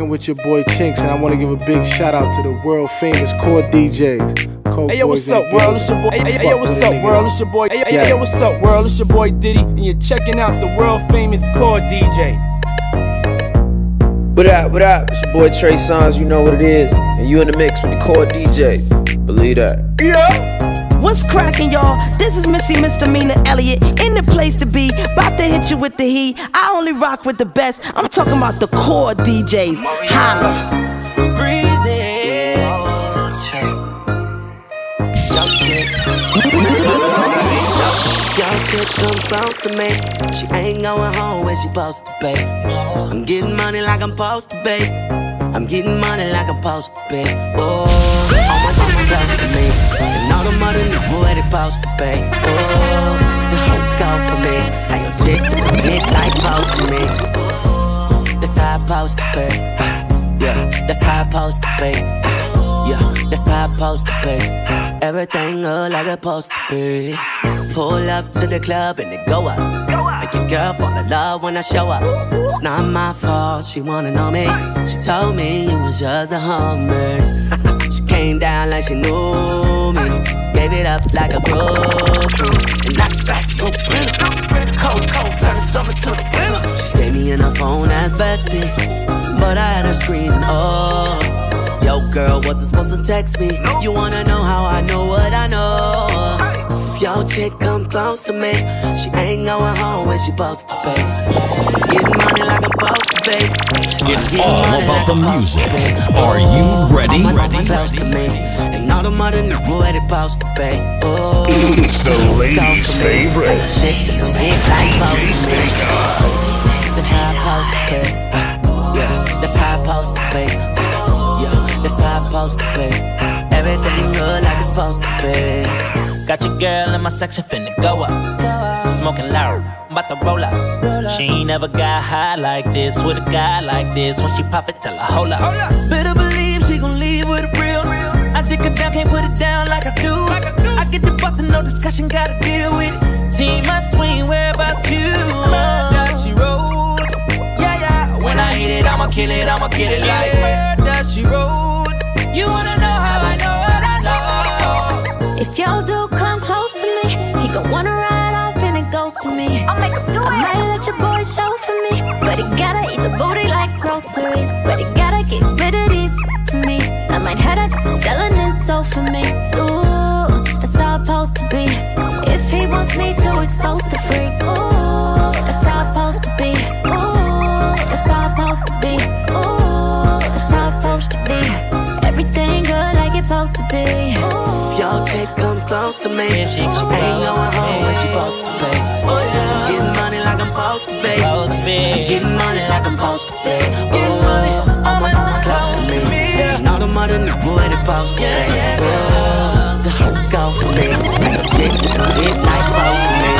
rocking with your boy Chinx, and I want to give a big shout out to the world famous core DJs. Cold Hey yo, what's up, world? It's your boy. Hey, hey, yo, what's up, world? It's your boy. Hey, hey, hey, yo, what's up, world? It's your boy Diddy, and you're checking out the world famous core DJs. What up, what up? It's your boy Trey Songz, you know what it is. And you in the mix with the core DJs. Believe that. What's cracking, y'all? This is Missy Misdemeanor Elliott in the place to be. About to hit you with the heat. I only rock with the best. I'm talking about the core DJs. Holla. Yo, chick come close to me. She ain't going home when she supposed to be. I'm getting money like I'm supposed to be. I'm getting money like I'm supposed to be. Oh, all my close to me. And all the mother knew where they supposed to be. Oh, the whole go for me. How your chicks get like close to me. Oh, that's how I supposed to pay Yeah, that's how I supposed to pay Yeah, that's how I supposed to pay Everything look like it's supposed to be. Pull up to the club and it go up. Make your girl fall in love when I show up. It's not my fault, she wanna know me. She told me it was just a hummer. she came down like she knew. Gave it up like a groupie. And that's back to a winner. Cold, cold, turn the summer to the winter. She saved me in her phone at bestie. But I had her screaming, oh. Yo, girl, wasn't supposed to text me. You wanna know how I know what I know? Your chick come close to me, she ain't going home when she supposed to pay. Getting money like I'm supposed to pay. It's all about like the I'm supposed to music. Are you ready? Ready? to me, and all the mother knew where they to pay. Oh, It's the ladies' favorite. Chicks in the big like DJ supposed to be. Snake Eyes. That's how I supposed to pay. Yeah, that's how I supposed to pay. Yeah, that's how I supposed to pay. Everything good like it's supposed to be. Got your girl in my section finna go up. Smoking loud, about to roll up. She ain't never got high like this with a guy like this. When she pop it, tell her hold up. Better believe she gon' leave with a real. I dick her down, can't put it down like I do. I get the bustin', no discussion, gotta deal with it. Team, I swing, where about you? Does she roll? Yeah, yeah. When I hit it, I'ma kill it, I'ma kill it like. Where does she roll? You wanna know how I know what I know? If y'all do come close to me, he gon' wanna ride off and it goes for me. I'll make him do I might let your boy show for me, but he gotta eat the booty like groceries. But he gotta get selling his soul for me. Ooh, that's how it's supposed to be. If he wants me to expose the freak, ooh, that's how it's supposed to be. Ooh, that's how it's supposed to be. Ooh, that's how it's supposed to be. Everything good like it's supposed to be. If your chick come close to me, If she she come ain't close going home me. when she supposed to pay. Oh, Getting money like I'm supposed to pay. Supposed to be. Getting money like I'm supposed to pay. Getting money, all my mama close to me. All the mother knew where pay. Oh, the whole go for me. Like a chick the big like me. All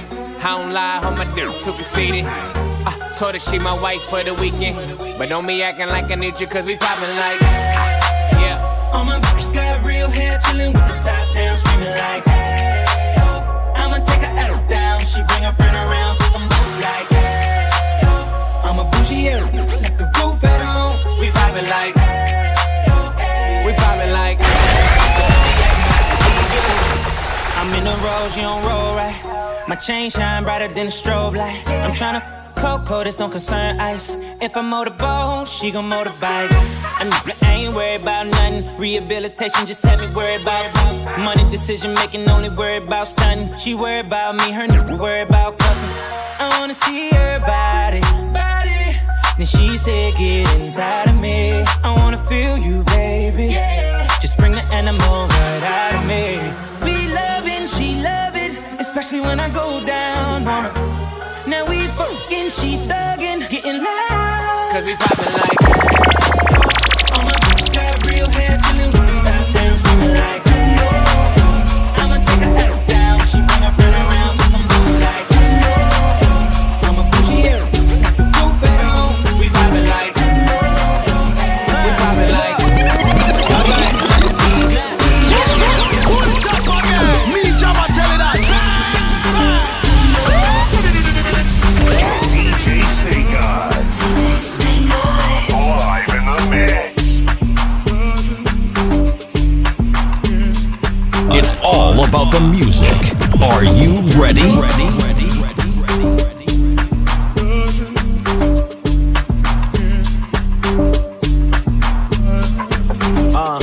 I don't lie, hold my dick too conceited. I told her she my wife for the weekend. But don't be acting like I need you, cause we poppin' like. Ah, yeah. All my bitches got real hair, chillin' with the top down, screamin' like. Hey, yo. I'ma take her out down. She bring her friend around, I'm like. Hey, yo. I'm a bougie, yeah. left the roof at home. We poppin' like. Hey, yo. clothes, you don't roll right. My chain shine brighter than a strobe light. I'm tryna Coco, oh, this don't concern ice. If I motorboat, she gon' motorbike. I, I ain't worried about nothing. Rehabilitation just had me worried about money. Decision making, only worried about stunning. She worried about me, her nigga worried about cuffing. I wanna see her body, body. Then she said, Get inside of me. I wanna feel you, baby. Just bring the animal right out of me. We when I go down on her. Now we fucking, she thuggin', getting loud. Cause we poppin' like. About the music. Are you ready? Ready? Uh,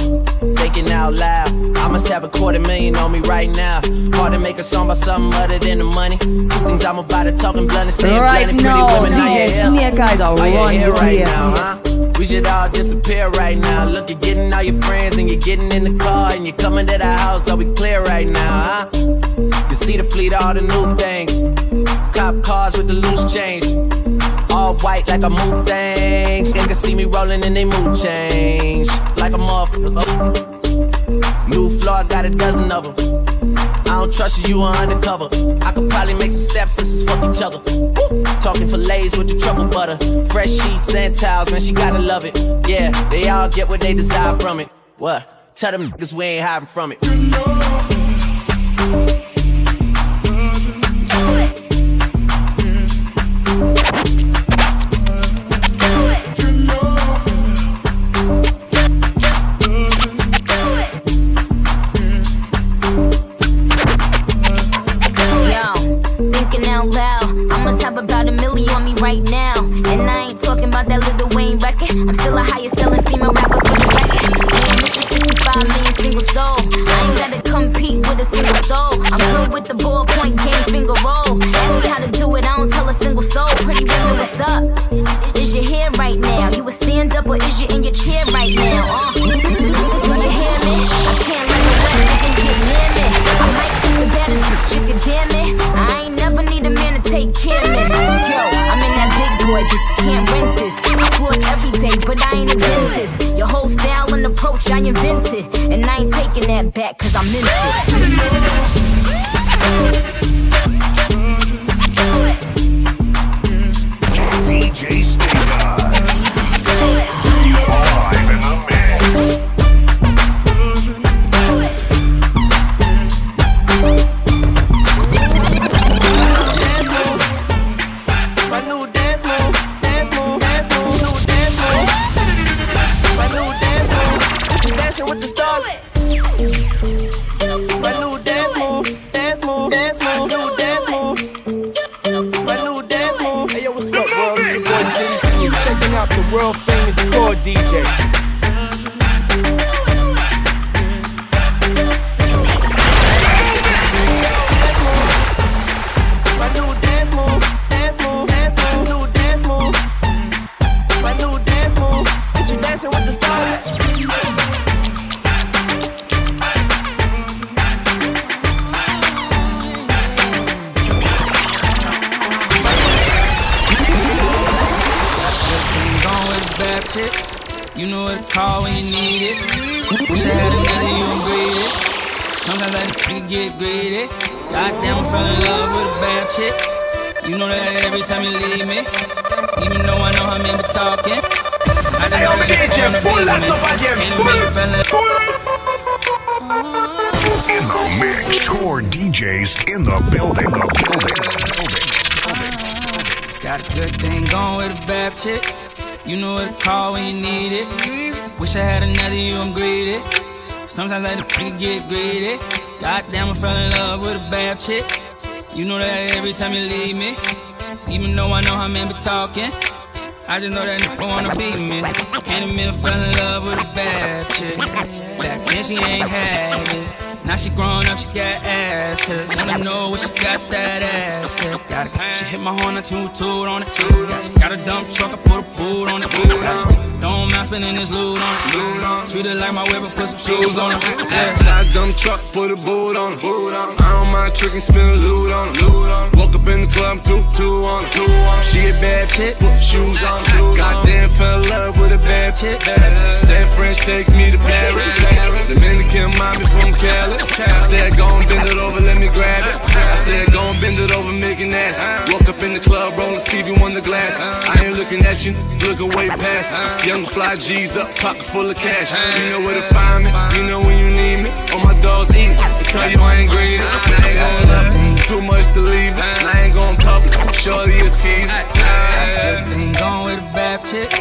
thinking out loud. I must have a quarter million on me right now. Hard to make a song about something other than the money. Two things I'm about to talk and blunt and stay Right blended. now, Pretty women, are you DJ here? Snake Eyes are Are you running here right now, huh? We should all disappear right now. Look, you're getting all your friends and you're getting in the car and you're coming to the house. Are we clear right now, huh? You see the fleet, all the new things. Cop cars with the loose change. All white like a mood things. They can see me rolling and they mood change. Like a motherfucker. New floor, got a dozen of them. I don't trust you, you are undercover. I could probably make some stepsisters fuck each other. Talking fillets with the truffle butter. Fresh sheets and towels, man, she gotta love it. Yeah, they all get what they desire from it. What? Tell them niggas we ain't hiding from it. I'm still a highest selling female rapper for the record. Man, this is 65 million single soul. I ain't gotta compete with a single soul. I'm good with the ballpoint game, finger roll. Ask me how to do it, I don't tell a single soul. Pretty women, what's up? Is your hair right now? You a stand up or is you in your chair right now? Uh, do you hear me? I can't let the wet nigga get near me. I might kiss the baddest bitch if you damn it. I ain't never need a man to take care of me. Yo, I'm in that big boy, but can't but I ain't a dentist. Your whole style and approach I invented. And I ain't taking that back, cause I'm into it. Get greedy. Goddamn, fell in love with a bad chick. You know that every time you leave me. Even though I know how men be talking. I just know that you wanna be with me. Ain't a big fella. In the mix. Core DJs in the building. The building. Building. Got a good thing going with a bad chick. You know what to call when you need it. Wish I had another you, I'm greedy. Sometimes I nigga get greedy. Goddamn, I fell in love with a bad chick. You know that every time you leave me. Even though I know how men be talking. I just know that nigga wanna beat me. Can't admit I fell in love with a bad chick. Back then she ain't had it. Now she grown up, she got ass hits. Wanna know what she got that ass hit. Got it. She hit my horn, I toot toot on it. Got a dump truck, I put a boot on it. Don't mind spending this loot on it. Treat it like my whip, put some shoes on it. Got a dump truck, put a boot on it. I don't mind tricking, spin loot on it. Woke up in the club, two, two. Two on it. She a bad chick, put shoes on it. Goddamn, fell in love with a bad chick. Said French, take me to Paris. Dominican mommy from Cali. I said, go and bend it over, let me grab it. I said, go and bend it over, make it nasty. Woke up in the club, rolling Stevie on the glass. I ain't looking at you, looking way past. Young fly G's up, pocket full of cash. You know where to find me, you know when you need me. All my dogs eat, I tell you I ain't greedy. I ain't gon' love too much to leave. I ain't gon' public, shorty your skis. Everything gone with a bad chick.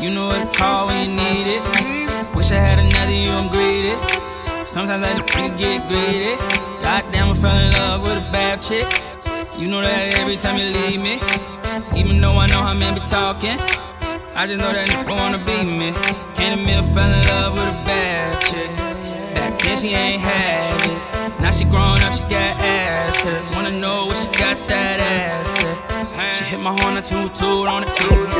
You know what call when you need it. Wish I had another you, I'm greedy. Sometimes I nigga get greedy. Goddamn, I fell in love with a bad chick. You know that every time you leave me. Even though I know how men be talking. I just know that nigga wanna beat me. Can't admit I fell in love with a bad chick. Back then she ain't had it. Now she grown up, she got ass hit. Wanna know what she got that ass hit. She hit my horn, I toot toot on the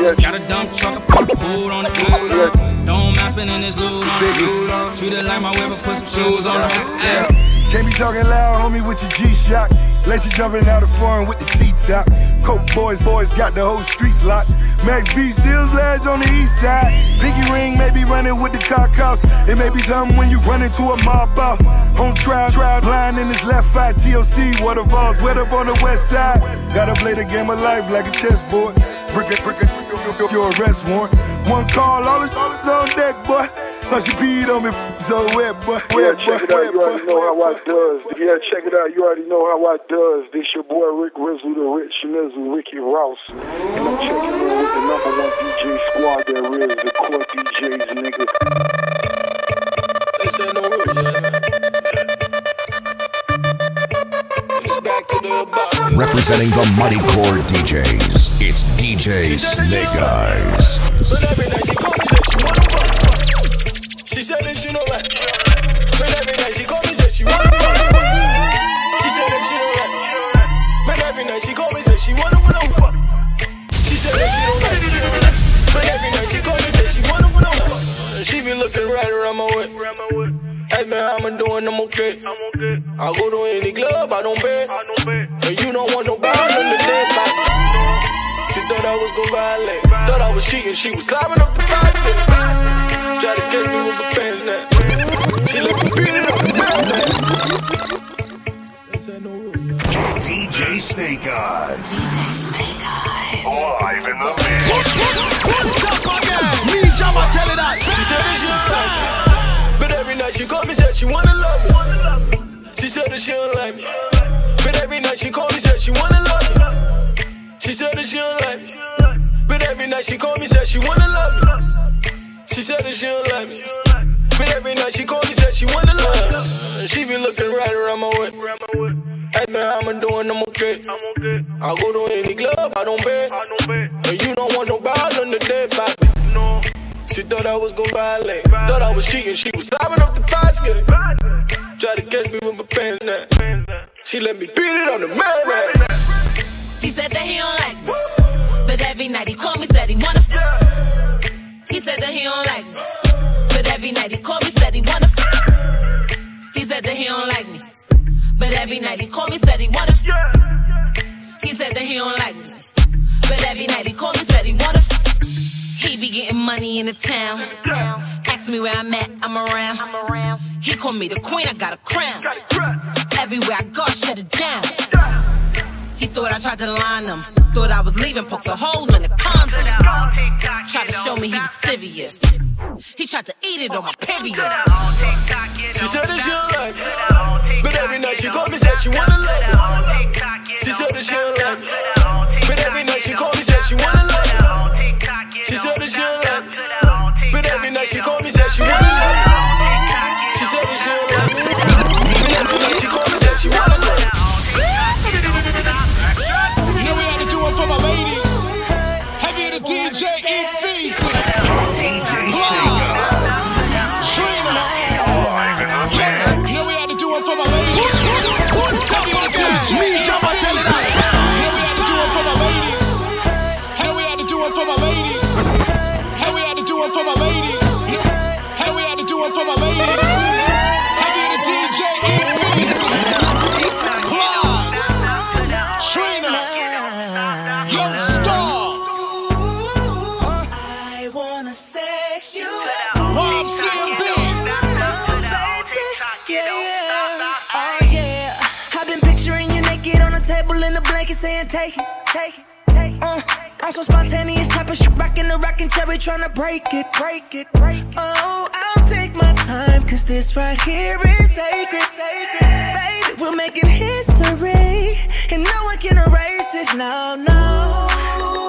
it. Got a dump truck, I put a boot on it. Don't mind spending this loot on it. Treat it like my whip, put some shoes on it. Yeah. Can't be talking loud, homie, with your G-Shock. Lacy jumping out of foreign with the T-top. Coke boys, boys got the whole streets locked. Max B steals lads on the east side. Pinky ring may be running with the cock house. It may be something when you run into a mob out. Home trial, trial, blind in his left eye. TOC, water vaults, wet up on the west side. Gotta play the game of life like a chessboard. Brick it, brick it, your arrest warrant. One call, all is, all on deck, boy. Cause you peed on me, so wet, boy. Yeah, Wet, check boy, it out. You already know how I does. Yeah, check it out. You already know how I does. This your boy Rick Rizzle, the Rich Nizzle, Ricky Rouse. And I'm checking in with the number one DJ squad there is, the core DJs, nigga. They said no Representing the Mighty Core DJs, it's DJ Snake Eyes. She said that she don't like But every night she call me, said she wanna She said that she don't like But every night she call me, said she wanna wanna She said that she don't like But every night she call me, said she wanna wanna She be looking right around my way Ask me how I'm doing, I'm okay. I go to any club, I don't pay And you don't want no brown in the day She thought I was gon' violate. Thought I was cheating, she was climbing up the steps Try to catch me with a pen now. She let me beat it up the DJ Snake Eyes. DJ Snake Eyes. Live in the mix. Me, Jabba, tell her that. She said that she don't like me. But every night she call me, said she wanna love me. She said that she don't like me. But every night she call me, said she wanna love me. She said that she don't like me. But every night she call me, said she wanna love me. Said that she don't like me. But every night she call me, said she wanna love. She be looking right around my way. Ask me how I'm doing, I'm okay. I go to any club, I don't pay. And you don't want no ball on the dead baby. She thought I was gon' violate. Thought I was cheating, she was climbing up the fire escape. Try to catch me with my pants down. She let me beat it on the man. He said that he don't like me. But every night he called me, said he wanna said that he don't like me. But every night he called me, said he wanna He said that he don't like me. But every night he called me, said he wanna He said that he don't like me. But every night he called me, said he wanna He be getting money in the town. Ask me where I'm at, I'm around. He called me the queen, I got a crown. Everywhere I go, I shut it down. He thought I tried to line him. Thought I was leaving, poked a hole in the condom. Tried to show me he was serious. He tried to eat it on my period. She said that she don't like me. But every night she call me, said she wanna love me. She said that she don't like me. But every night she call me, said she wanna love me. She said that she don't like me. But every night she call me, said she wanna love me. She said that she don't like me. But every night Oh DJ Easy, Trina, we had to do it for my ladies. DJ we had to do it for my ladies. We had to do it for my ladies. We had to do it for my ladies. We had to do it for my ladies. Take it, take it, take it. Uh, I'm so spontaneous type of shit, rockin' the rockin' cherry, tryna break it, break it, break it. Oh, I'll take my time, cause this right here is sacred, sacred. Baby, we're making history, and no one can erase it, no, no.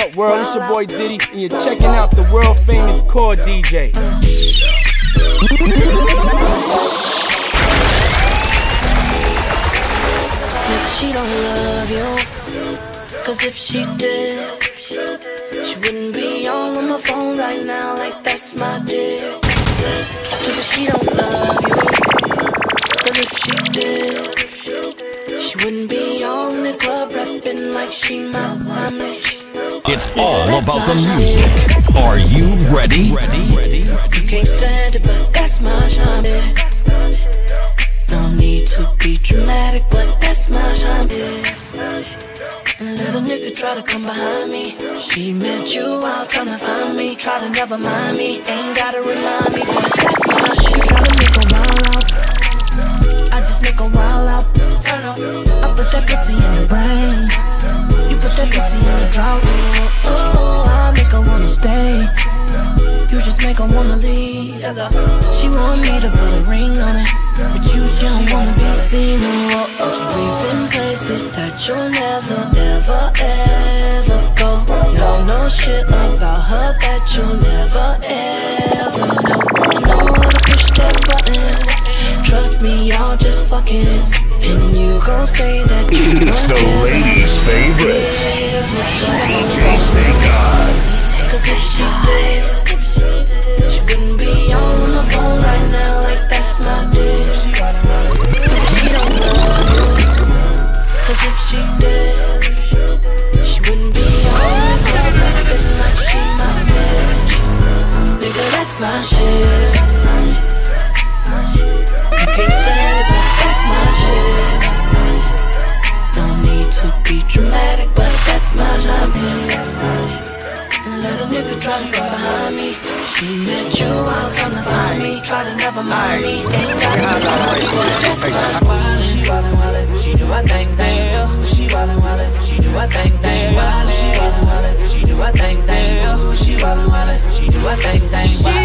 Up, world? It's your boy Diddy, and you're checking out the world famous Core DJ. Maybe she don't love you. Cause if she did, she wouldn't be on on my phone right now like that's my dick. Maybe she don't love you. Cause if she did, she wouldn't be on the club rapping like she my, my bitch. It's all about the music. Are you ready? Ready? You can't stand it, but that's my genre. No need to be dramatic, but that's my genre. And let a nigga try to come behind me. She met you out trying to find me. Try to never mind me. Ain't gotta remind me, but that's my shit. You try to make a wild out. Just make a wild out. I put that pussy in the rain. You put that pussy in the drought. Oh, I make her wanna stay. You just make her wanna leave. She want me to put a ring on it. But you she don't wanna be seen. Oh, oh, she leaving places that you'll never, ever, ever go. Y'all know shit about her that you'll never, ever know. I know how to push that button. Trust me, y'all just fucking. And you gon' say that It's the ladies' favorite. DJ Snake Eyes. Cause if she did, she wouldn't be on the phone right now like that's my dick. She don't you. Cause if she did, she wouldn't be on the rapping like she my bitch. Nigga, that's my shit. dramatic, but that's my time. Let a nigga try to get behind me. She met you out trying to find me. Try to never mind me. Ain't got no money, but that's my time. She wildin' wildin', she do her thing thing. She wildin' wildin', she do her thing thing. She wildin' wildin', she do her thing thing. She wildin' wildin', she do a thing thing.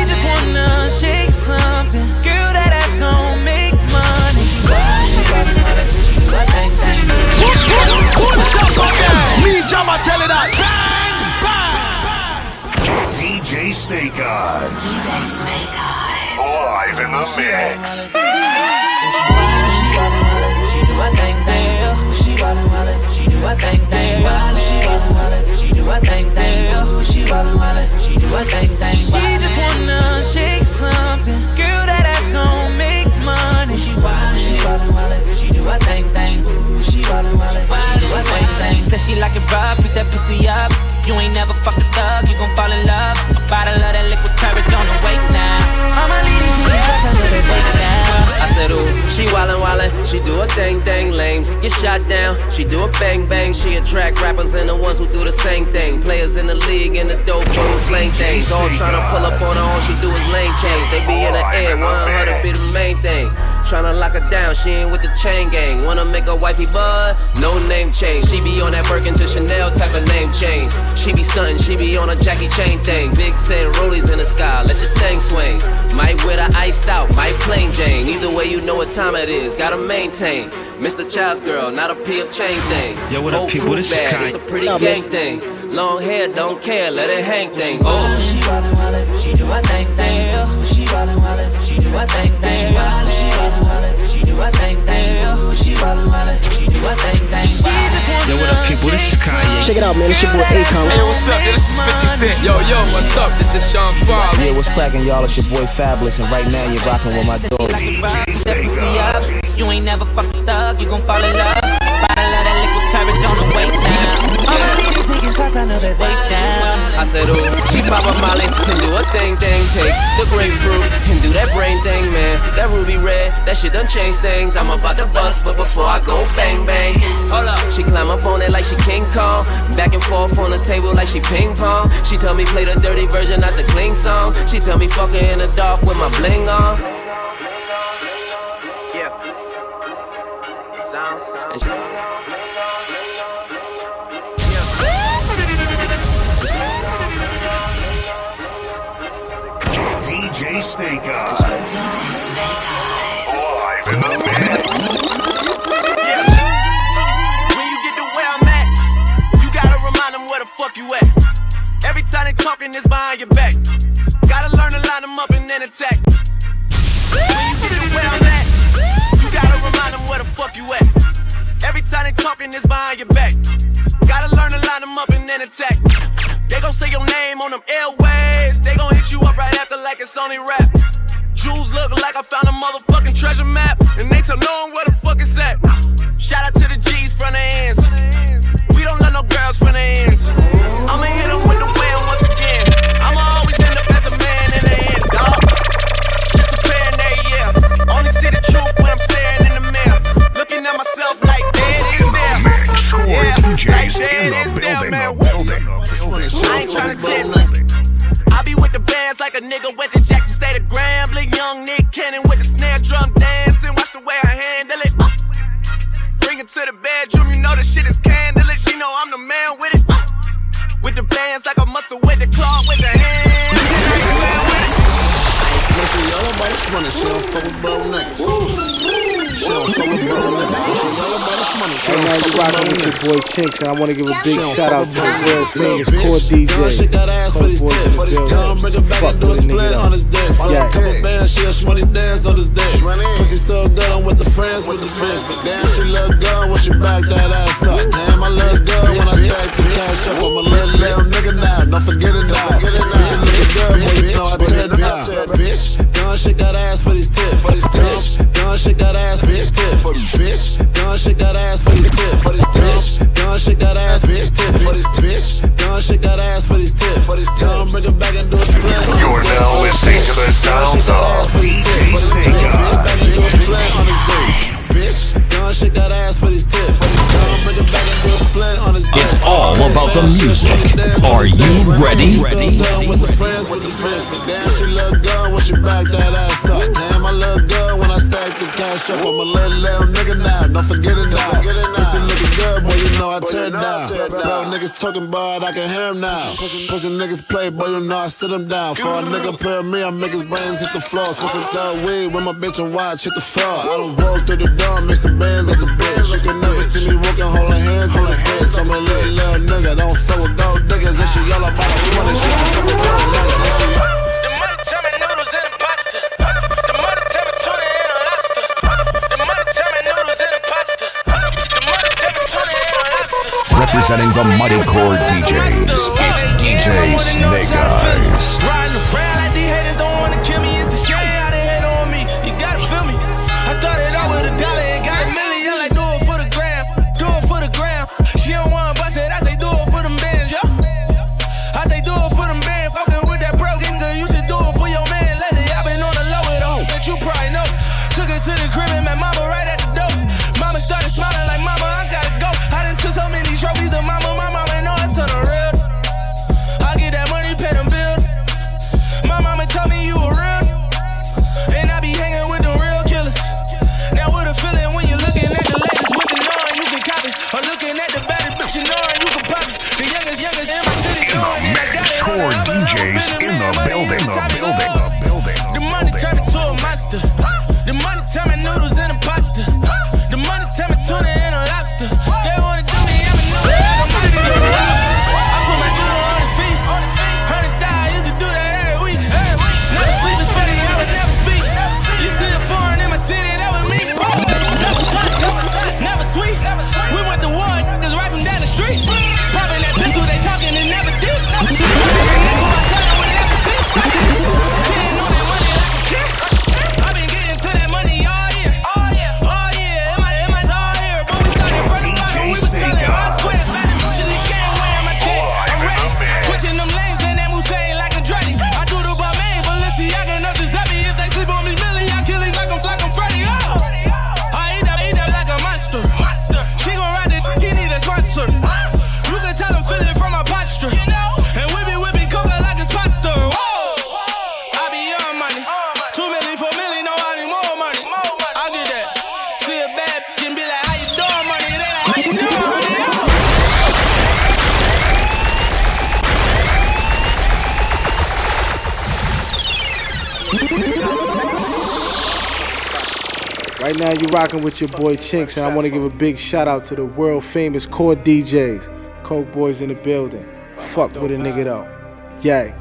Pussy up. You ain't never fucked a thug, you gon' fall in love. A bottle of that liquid courage on the way now. All my ladies need to another way down. I said, ooh, she wildin' wildin', she do a thing thing, lames get shot down. She do a bang bang, she attract rappers and the ones who do the same thing. Players in the league and the dope who slang things. All tryna pull up on her, all she do is lane change. They be in the air, want her to be the main thing. Tryna lock her down, she ain't with the chain gang. Wanna make a wifey bud? No name change. She be on that Birkin to Chanel type of name change. She be stuntin', she be on a Jackie Chain thing. Big said rollies in the sky, let your thing swing. Might with her iced out, might plain Jane. Either way, you know what time it is. Gotta maintain. Mr. Child's girl, not a peel chain thing. Yo, what up, Whole people? crew This is. It's a pretty What up, gang man? thing. Long hair, don't care, let it hang thing. Oh. oh. She wildin' wildin', she do her thing thing. She wildin' wildin', she do her thing thing. Do her thing thing. She wildin' wildin', she do her thing thing. Just wanna Yo, what up, people? This is Kanye. Check it out, man. It's your boy Akon. Hey, what's up? This is 50 Cent. Yo, yo, what's up? This is Sean Paul. Yeah, what's cracking, y'all? It's your boy Fabolous, and right now you're rocking with my dog. up. You ain't never fucked a thug, you gon' fall in love. Bottle of that liquid courage on the way down. All my ladies taking shots, I know that they down. I said, ooh, she pop a molly and do a thing, thing, take the grapefruit and do that brain thing, man. That ruby red, that shit done changed things. I'm about to bust, but before I go bang bang, hold up. She climb up on it like she King Kong, back and forth on the table like she ping pong. She tell me play the dirty version, not the clean song. She tell me fuck her in the dark with my bling on. Snake Eyes. Live in the mix. When you get to where I'm at, you gotta remind them where the fuck you at. Every time they talking, it's behind your back. Gotta learn to line them up and then attack. When you get to where I'm at, you gotta remind them where the fuck you at. Every time they talking, it's behind your back. Gotta learn to line them up and then attack. They gon' say your name on them airwaves. They gon' hit you up right after like it's only rap. Jewels look like I found a motherfucking treasure map. And they tell no one where the fuck it's at. Shout out to the G's from the ends. We don't let no girls from the ends. I'ma hit 'em with the wham DJs in the rocking with your boy Chinx, and I want to give a big She shout out to bro the world niggas. famous core bitch. Girl, DJ. she got ass for these Boys in tips. the building. Tell bring it back Fuck and do a nigga split up. on his dick. Follow Yeah. a couple bands, she a shmoney dance on his dick. Pussy so good, I'm with the friends with the friends. Damn, she look good when she back that ass up. Damn, I look good when I stack the cash up. I'm a little little nigga now, don't forget it now. Pussy looking good, boy, you know I turn it out. Bitch, gun shit got ass for these tips. Bitch, gun shit got ass for these tips. Bitch, gun shit got ass for these tips. Bitch, gun shit got ass for these tips. Bitch, gun shit got ass for these tips. Tell 'em bring it back and do a split. You're now listening to the sounds of DJ Snake Eyes. Bitch, gun shit got ass for these tips. Tell 'em bring it back and do a split on his It's all about the music. Are you ready? Ready? With the friends, with the friends. Damn, she look good when she back that ass up. forget it now. Pussy looking good, boy, you know I turn down. Bro, niggas talking about I can hear him now. Pussy niggas play, boy, you know I sit him down. For a nigga play me, I make his brains hit the floor. Smoke some thug weed with my bitch and watch hit the floor. I don't roll through the door, make some bands as a bitch. You can never see me walking, holding hands on the bitch. I'm a little, little nigga, don't fuck with gold diggers. And she all about a money, shit, I fuck with gold niggas. Representing the Mighty Core DJs, it's DJ Snake Eyes. Right now, you're rocking with your boy Chinx, and I want to give a big shout out to the world famous core DJs. Coke Boys in the building. Fuck with a nigga though. Yay.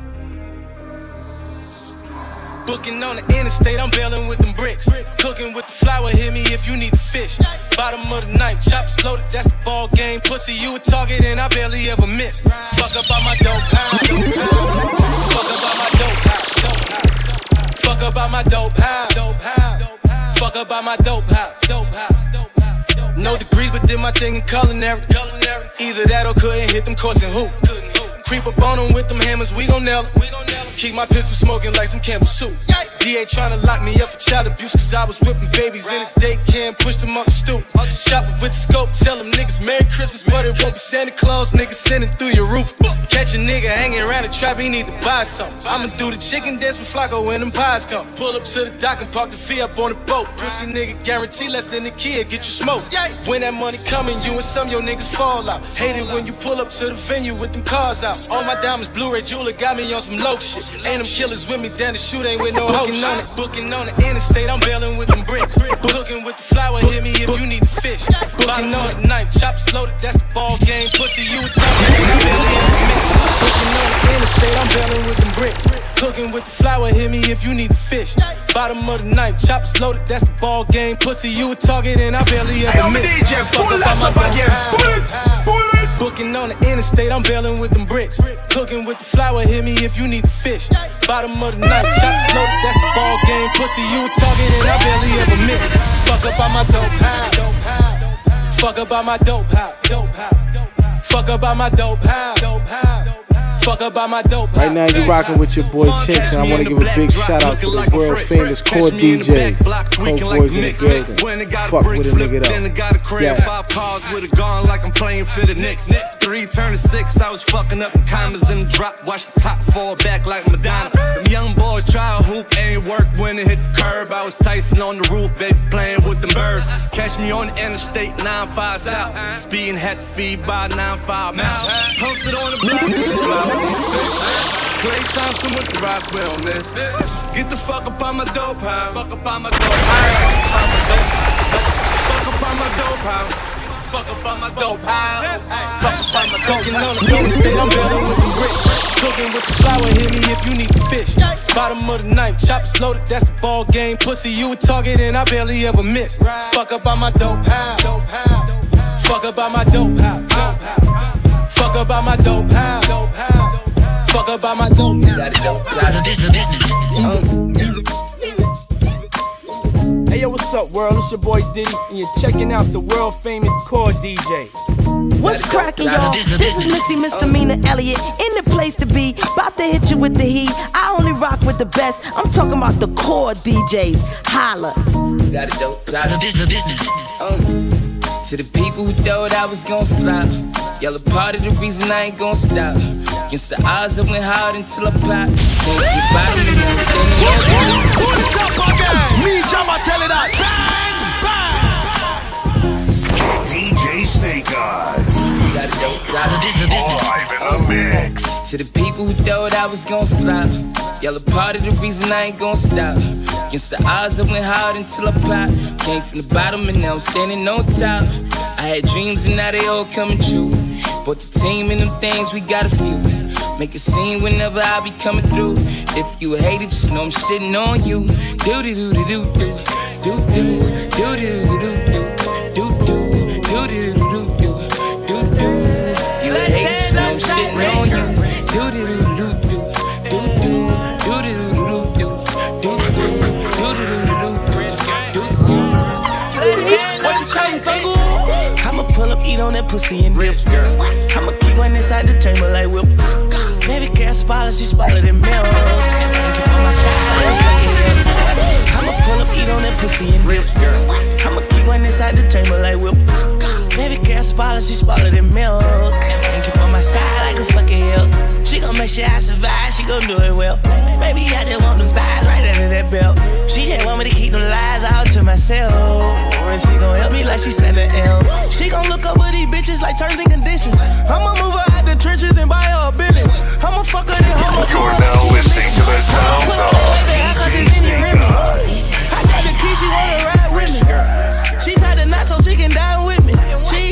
Booking on the interstate, I'm bailing with them bricks. Cooking with the flour, hit me if you need the fish. Bottom of the ninth, chops loaded, that's the ball game. Pussy, you a target, and I barely ever miss. Fuck up on my dope house. Fuck up on my dope house. Fuck up on my dope house. Fuck up on my dope house. Dope house. No degrees, but did my thing in culinary. culinary. Either that or couldn't hit them courts and hoop. Creep up on them with them hammers, we gon' nail 'em. Keep my pistol smoking like some Campbell soup. DA tryna lock me up for child abuse, cause I was whipping babies in the daycare, pushed them up the stoop. Uh the shopping with the scope, tell them niggas Merry Christmas, but it won't be Santa Claus, niggas sending through your roof. Catch a nigga hanging around the trap, he need to buy something. I'ma do the chicken dance with Flacco when them pies come. Pull up to the dock and park the fee up on the boat. Pussy nigga guarantee less than a kid, get your smoke. When that money coming, you and some your niggas fall out. Hate it when you pull up to the venue with them cars out. All my diamonds, Blu-ray jeweler got me on some low shit. Ain't them killers with me, then the shoot ain't with no hoe on it, booking on the interstate, I'm bailing with them bricks. Booking with the flour, hit me if you need the fish. Booking on the knife, chops loaded, that's the ball game. Pussy, you a target, and I barely ever miss. Booking on the interstate, I'm bailing with them bricks. Cooking with the flour, hit me if you need the fish. Bottom of the knife, chops loaded, that's the ball game. Pussy, you a target, and I barely ever miss. Fuck up my dope Booking on the interstate, I'm bailing with them bricks. Cooking with the flour, hit me if you need the fish. Bottom of the night, chops loaded, that's the ball game. Pussy, you target, and I barely ever miss. Fuck up on my dope house. Fuck up on my dope house. Fuck up on my dope house. Fuck about my dope. Right now, you're rocking with your boy Chinx, and I want to give a big shout out to the world famous core DJs, Coke Boys in the building. Fuck with a nigga Then I though. got a crib, Yeah. five cars with a gun like I'm playing for the Knicks. Three turn to six, I was fucking up commas in the drop. Watch the top fall back like Madonna. Them young boys try a hoop, ain't work when it hit the curb. I was Tyson on the roof, baby, playing with them birds. Catch me on the interstate, 9-5 south. Speeding had to feed by 9-5 mouth. Posted on the block. Klay Thompson with the rock wellness. Get the fuck up on my dope house. Fuck up on my dope house. Fuck up on my dope house. Fuck up on my dope house. Fuck up on my dope house. on the interstate, I'm building with. Cooking with the flour, hit me if you need the fish. Bottom of the knife, loaded, that's the ball game. Pussy, you a target and I barely ever miss. Fuck up on my dope. Fuck up on my dope. Fuck up on my dope house. Fuck up on my dope house. The business, business. Uh. Hey yo, what's up, world? It's your boy Diddy, and you're checking out the world famous core DJ. What's cracking, y'all? This is Missy Misdemeanor Elliott in the place to be. About to hit you with the heat. I only rock with the best. I'm talking about the core DJs. Holla. Got it dope. Got the business, business. Uh. Uh, to the people who thought I was gonna flop, y'all a part of the reason I ain't gonna stop. Against the odds, I went hard until I popped. Won't get bottom and I'm standing Me, Jama, tell it that. DJ Snake Eyes. Got it dope. Got the business, business. Live in the mix. To the people who thought I was gonna flop, y'all a part of the reason I ain't gonna stop. Against the odds, I went hard until I popped. Came from the bottom and now I'm standing on top. I had dreams and now they all coming true. But the team and them things, we got a few. Make a scene whenever I be coming through. If you a hater, just know I'm shitting on you. Do do do do do do do do do do do do do do know I'm on you. Do do do do do do do do do do do do do do do do do do What you me, Thuggle? I'ma pull up, eat on that pussy and dip. I'ma keep one inside the chamber like whip. Baby girl, spoiler, she spoiler than milk. Keep on my side. I'ma pull up, eat on that pussy and dip. I'ma keep one inside the chamber like whip. Baby girl, spoiler, she spoiler than milk. Keep on my side like a fucking hell. She gon' make sure I survive, she gon' do it well. Baby, I just want them thighs right under that belt. She just want me to keep them lies out to myself. And she gon' help me like she sent the L's. She gon' look over these bitches like terms and conditions. I'ma move her out the trenches and buy her a billion. I'ma fuck her then hold her to You're now listening to the sounds of DJ. I got the key, she wanna ride with me. She tied the knot so she can die.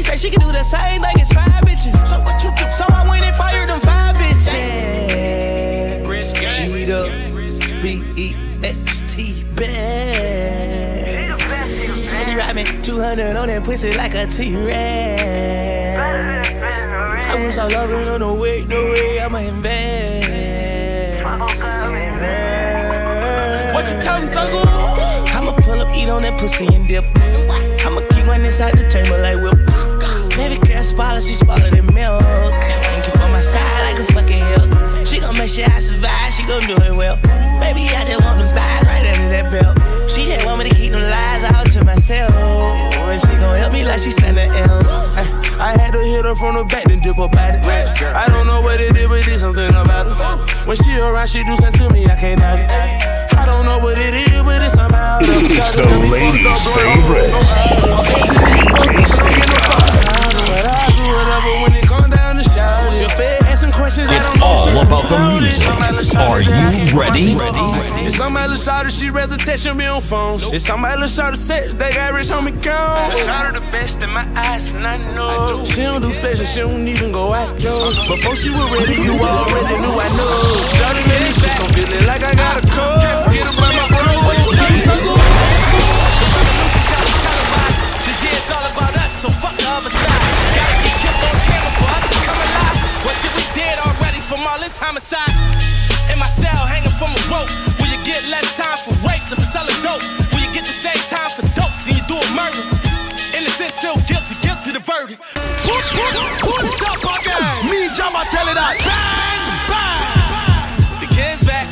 She say she can do the same thing as five bitches. So what you do? So I went and fired them five bitches. She the B E X T best. She ride me 200 on that pussy like a T-Rex. I was all loving on the way, the way I'ma invest. What you tell me, Thuggle? I'ma pull up, eat on that pussy and dip. I'ma keep one inside the chamber like whip. Baby girl, spoiler, she spoiler than milk. And keep on my side like a fucking hell. She gon' make sure I survive, she gon' do it well. Baby, I just want them thighs right under that belt. She just want me to keep them lies out to myself. And she gon' help me like she sent the L's. I had to hit her from the back, then dip up at it. I don't know what it is, but there's something about it. When she around, she do something to me, I can't doubt it. I don't know what it is, but it's somehow. It's the ladies' favorite. DJ Snake But I do whatever when it come down to shout. If it asking questions, I It's all about the music. Are you ready? If somebody look shot she rather text me on phones. If somebody look shot set, they got rich on me count. Shot her the best in my eyes, and I know. She don't do fashion, she don't even go out yours. Uh-huh. Before she was ready, you already knew I know. Shot me in sick, I'm feeling like I got a cold. Can't forget about my homicide. In my cell, hanging from a rope. Will you get less time for rape than for selling dope? Will you get the same time for dope than you do a murder? Innocent till guilty, guilty the verdict. Put, put, put it up again. Me, Jama, tell it out. Bang, bang. The kid's back.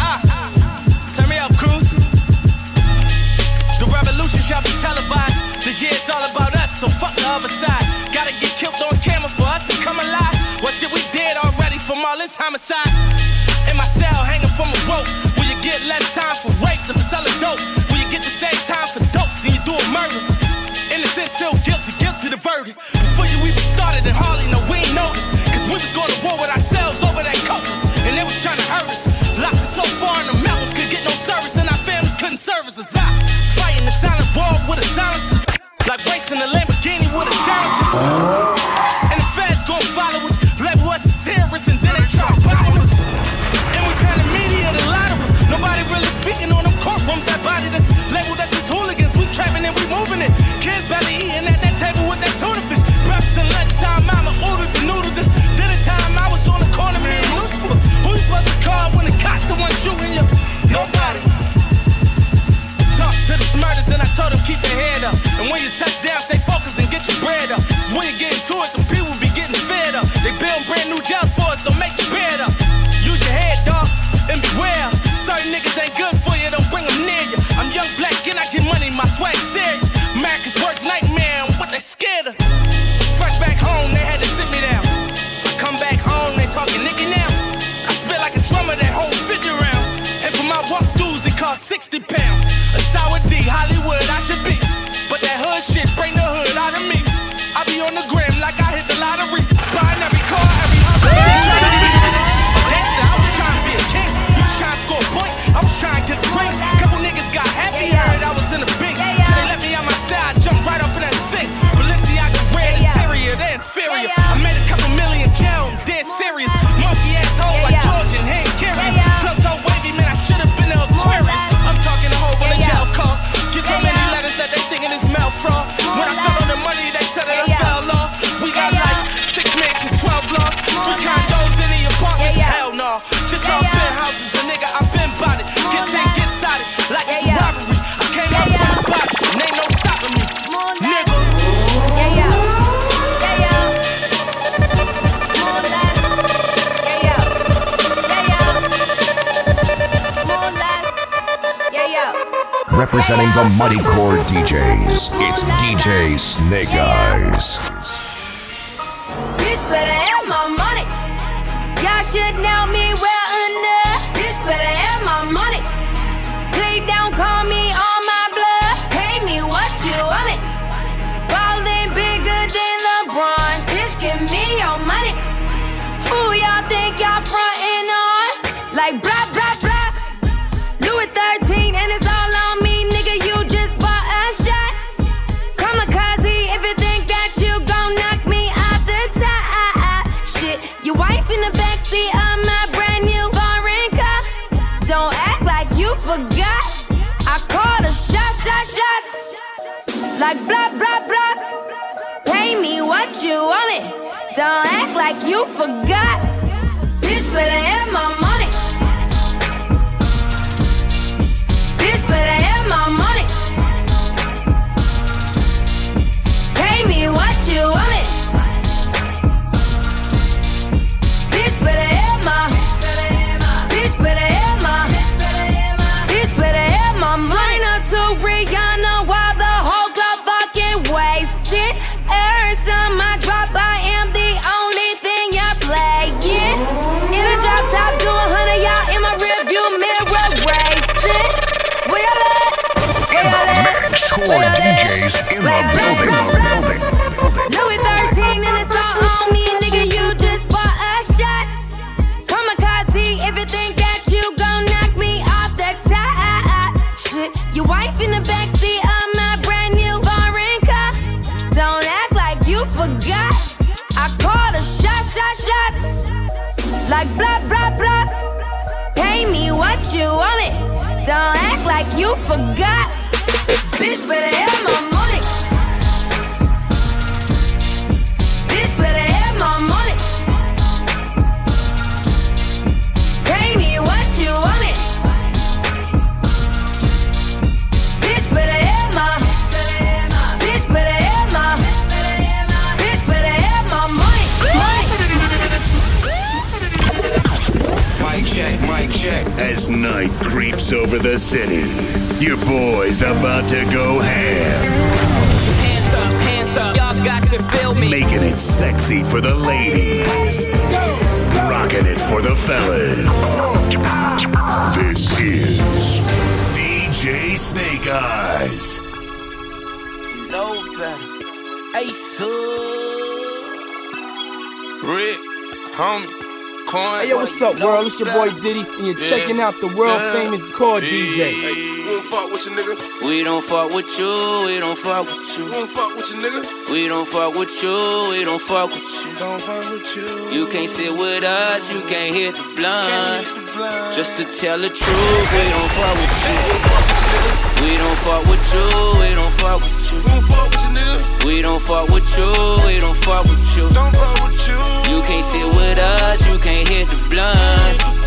Ah, ah, ah. turn me up, Cruz. The revolution shall be televised. homicide. In my cell, hanging from a rope. Will you get less time for rape than for selling dope? Will you get the same time for dope than you do a murder? Innocent till guilty, guilty the verdict. Before you even started in Harley, no, we ain't noticed. Cause we was going to war with ourselves over that coke. And they was trying to hurt us. Locked us so far in the mountains, could get no service. And our families couldn't service us. I fighting the silent war with a silencer. you just representing the Mighty Core DJs, it's DJ Snake Eyes. Bitch better have my money. Y'all should know me. like blah blah blah. Pay me what you want me. Don't act like you forgot. Bitch, better have my money. you want it. Don't act like you forgot. Bitch, better have my money. listening. Your boy's about to go ham. Hands up, hands up, y'all got to feel me. Making it sexy for the ladies. Rocking it for the fellas. This is DJ Snake Eyes. No better. Ace. Rick, homie coin. Hey yo, what's up, world? It's your boy Diddy, and you're Yeah. checking out the world Yeah. famous core DJ. We don't fuck with you, nigga. We don't fuck with you, we don't fuck with you. We don't fuck with you, nigga. We don't fuck with you, we don't fuck with you. Don't fuck with you. You can't sit with us, you can't hit the blunt. Just to tell the truth, we don't fuck with you. We don't fuck with you, we don't fuck with you. We don't fuck with you, nigga. We don't fuck with you, we don't fuck with you. Don't fuck with you. You can't sit with us, you can't hit the blunt.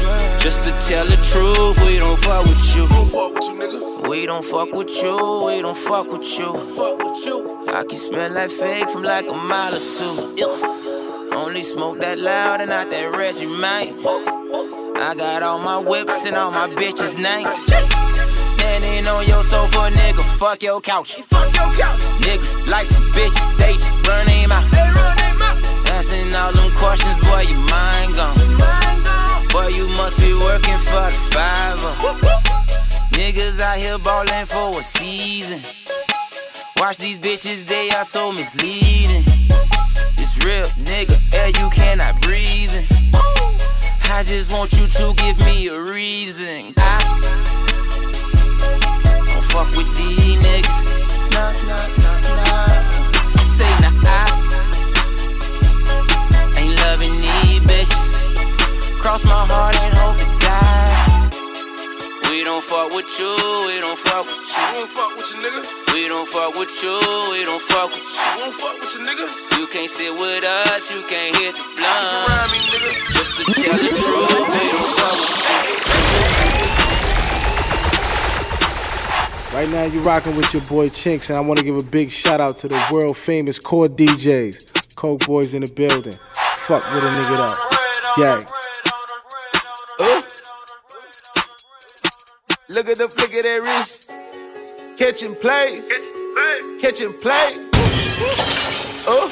Just to tell the truth, we don't fuck with you. Don't fuck with you, nigga. We don't fuck with you, we don't fuck with you. Fuck with you. I can smell like fake from like a mile or two. Only smoke that loud and not that Reggie man. I got all my whips and all my bitches' names. Standing on your sofa, nigga, fuck your couch. Fuck your couch. Niggas like some bitches, they just run them out. They run them out. Asking all them questions, boy, your mind gone. Boy, you must be working for the five. Niggas out here ballin' for a season. Watch these bitches, they are so misleading. It's real, nigga, air you cannot breathe in. I just want you to give me a reason. I fuck with these niggas. Nah, nah, nah, nah. I say nah, I ain't loving these bitches. Cross my heart and hope to die. We don't fuck with you, we don't fuck with you. We don't fuck with you, nigga. We don't fuck with you, we don't fuck with you. We don't fuck with you, nigga. You can't sit with us, you can't hit the blunt. Around me, nigga. Just to tell the truth, we don't fuck with you. Right now, you're rocking with your boy Chinx, and I want to give a big shout out to the world famous core DJs. Coke Boys in the building. Fuck with a nigga up. Gang. Look at the flick of that wrist. Catch and play. Catch and play. Oh.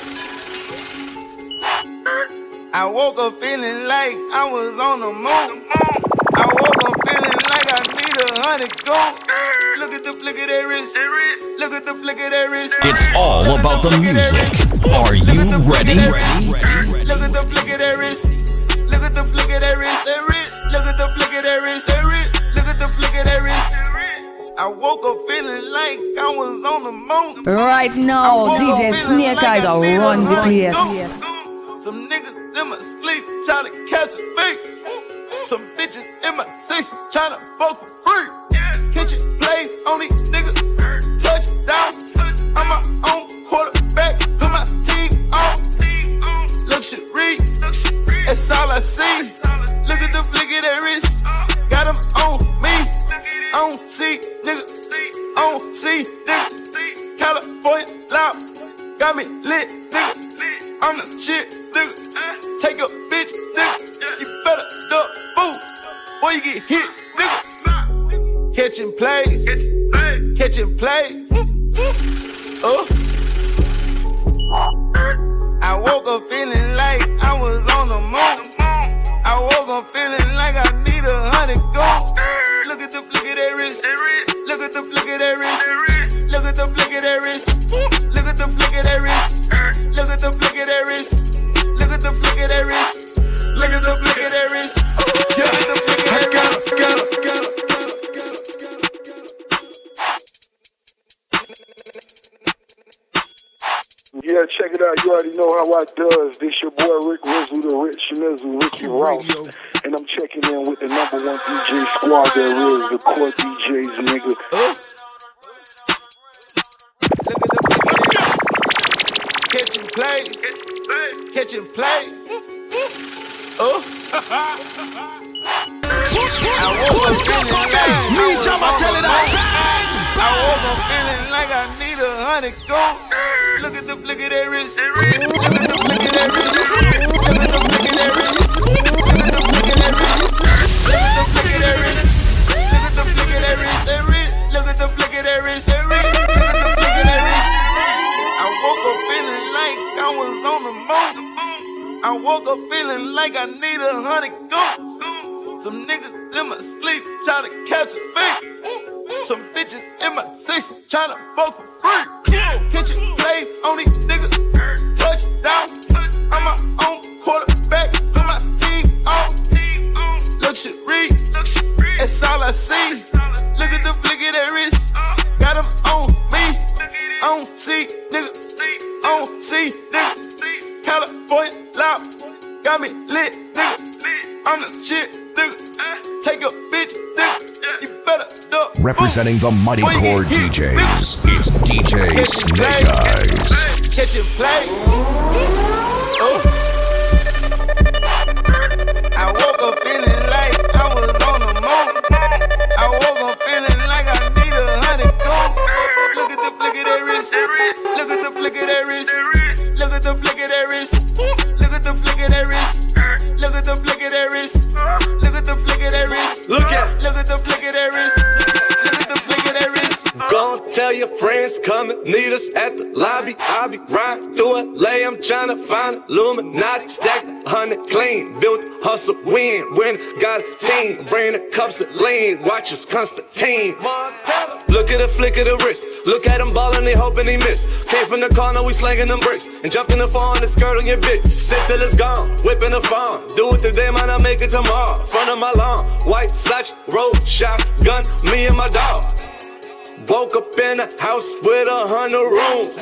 I woke up feeling like I was on the moon. I woke up feeling like I need a hundred gold. Look at the flick of that wrist. Look at the flick of that wrist. It's all about the music. Are you ready? Ready? Look at the flick of that wrist. Look at the flick of that wrist. Look at the flick of that wrist. Look at the flick of that wrist. I woke up feeling like I was on the moon. Right now, DJ Snake Eyes are run the place. Some niggas in my sleep trying to catch a beat. Some bitches in my six trying to fuck for free. Kitchen play on these niggas. Touchdown. I'm my own quarterback. Put my team on. Luxury. That's all I see. Look at the flick of that wrist. Got 'em on me. On C, nigga. On C, nigga. California loud. Got me lit, nigga. I'm the shit, nigga. Take a bitch, nigga. You better duck, fool. Or you get hit, nigga. Catch and play. Catch and play. Oh. Uh. I woke up feeling like I was on the moon. I woke up feeling like I need a hundred gold the flick of their wrist. Look at the flick of their wrist. Look at the flick of their wrist. Look at the flick of their wrist. Look at the flick of their wrist. Look at the flick of their wrist. Look at the flick of their wrist. Look at the flick of their wrist. Yeah, check it out. You already know how I does. This your boy Rick Rizzle, the Rich Schmizzle, Ricky Rouse. And I'm checking in with the number one DJ squad there is, the core DJs, nigga. Catch and play. Catch and play. Oh. I woke up feeling like Me, Jabba, tell it out. I woke up feeling like I need a hundred gold. Look at the flick of that wrist. Look at the flick of that wrist. Look at the flick of that wrist. Look at the flick of that wrist. Look at the flick of that wrist. Look at the flick of that wrist. Look at the flick of that wrist. Look at the flick of that wrist. I woke up feeling like I was on the moon. I woke up feeling like I need a hundred goons. Some niggas in my sleep tryna catch a beat. Some bitches in my six tryna fuck for free. Kitchen play on these niggas. Touchdown. I'm my own quarterback. Put my team on. Luxury. That's all I see. Look at the flick of that wrist. Got them on me. On C, nigga. See, on C, nigga. See California loud. Got me lit, nigga. I'm the shit, nigga. Take a bitch, nigga. You better duck. Representing the Mighty Core. DJs, it's DJ Catch Snake. Eyes. Catch and play. Oh. Flick of that wrist. Look at the flick of that wrist. Look at the flick of that wrist. Look at the flick of that wrist. Look at the flick of that wrist. Look at the flick of that wrist. Look at- Look at the flick of that wrist. Look at the flick of that wrist. Go tell your friends come and meet us at the lobby. I'll be riding through LA. I'm trying to find Illuminati. Stacked a hundred clean. Built hustle win. Win. Got a team. Bring the cups of lean. Watch us Constantine. Look at the flick of the wrist. Look at him ballin', they hoping he miss. Came from the corner, we slanging them bricks. And jumped in the phone, the skirt on your bitch. Sit till it's gone. Whipping the phone. Do it today, man, I'll make it tomorrow. Front of my lawn. White Satch, road shotgun. Me and my dog. Woke up in a house with a hundred rooms.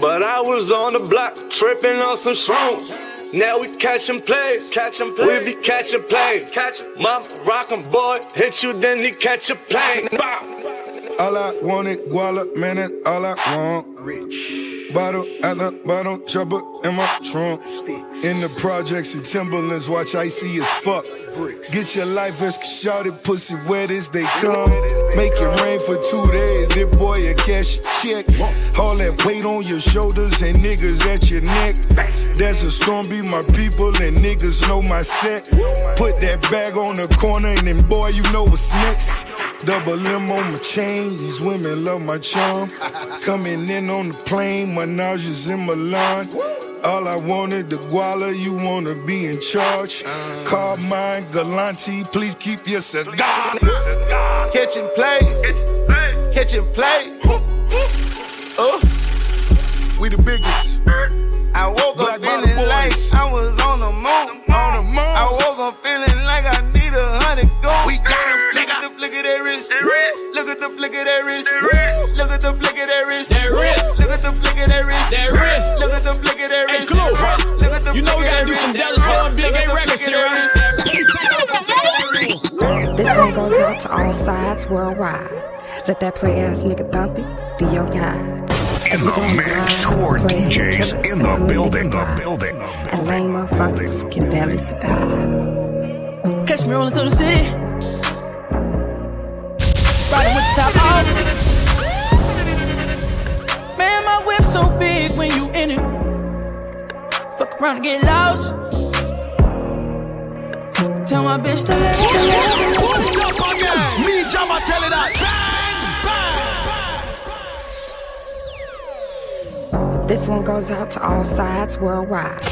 But I was on the block tripping on some shrooms. Now we catching plays, catching plays. We be catching plays, catching. Mama rockin' boy, hit you then he catch a plane. Bow. All I want is guala, man, that's all I want. Rich. Bottle at the bottom, trouble in my trunk. In the projects and Timberlands, watch icy as fuck. Get your life vest, shouted pussy wet as they come. Make it rain for two days, this boy a cash check. All that weight on your shoulders and niggas at your neck. There's a storm, be my people, and niggas know my set. Put that bag on the corner, and then boy, you know what's next. Double M on my chain, these women love my charm. Coming in on the plane, Menage is in Milan. All I wanted, the guala, you wanna be in charge. Call mine Galante, please keep your cigar. Catch and play. Catch and play. Oh. We the biggest. I woke Black up feeling like I was on the moon. On the moon. I woke up feeling like I need a hundred goons. We got 'em, Look at the flick of that wrist. Look at the flick of that wrist. Look at the flick of that wrist. That wrist. Look at the flick of that wrist. That wrist. Look at the flick of that wrist. At the You know we gotta do some. Dallas Boy Big A records here, wrist. This one goes out to all sides worldwide. Let that play ass nigga Thumpy be your guide. In the mix, core DJs in the building, the building, the And lame motherfuckers can barely survive. Catch me rolling through the city. Riding with the top off. Man, my whip so big when you in it. Fuck around and get lost. Tell my bitch to let Me, Jama, tell it that. This one goes out to all sides worldwide.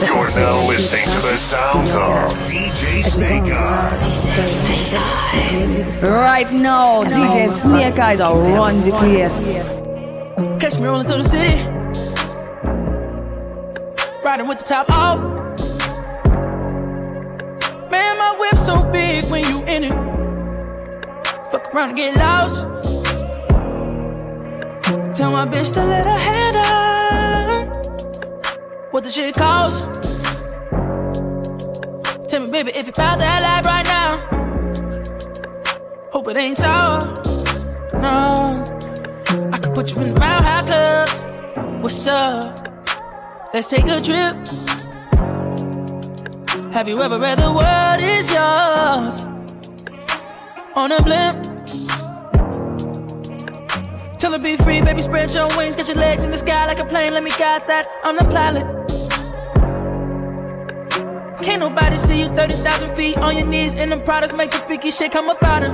You're now listening to the sounds of DJ Snake Eyes. Right now, DJ Snake Eyes are run the place. Catch me rolling through the city. Riding with the top off. Man, my whip so big when you in it. Fuck around and get lost. Tell my bitch to let her head on. What the shit cost? Tell me, baby, if you found that life right now. Hope it ain't sour. No. I could put you in the Roundhouse Club. What's up? Let's take a trip. Have you ever read the world is yours? On a blimp. Tell her be free, baby, spread your wings, get your legs in the sky like a plane. Let me guide that. I'm the pilot. Can't nobody see you 30,000 feet on your knees, and them products make the freaky shit come up out her.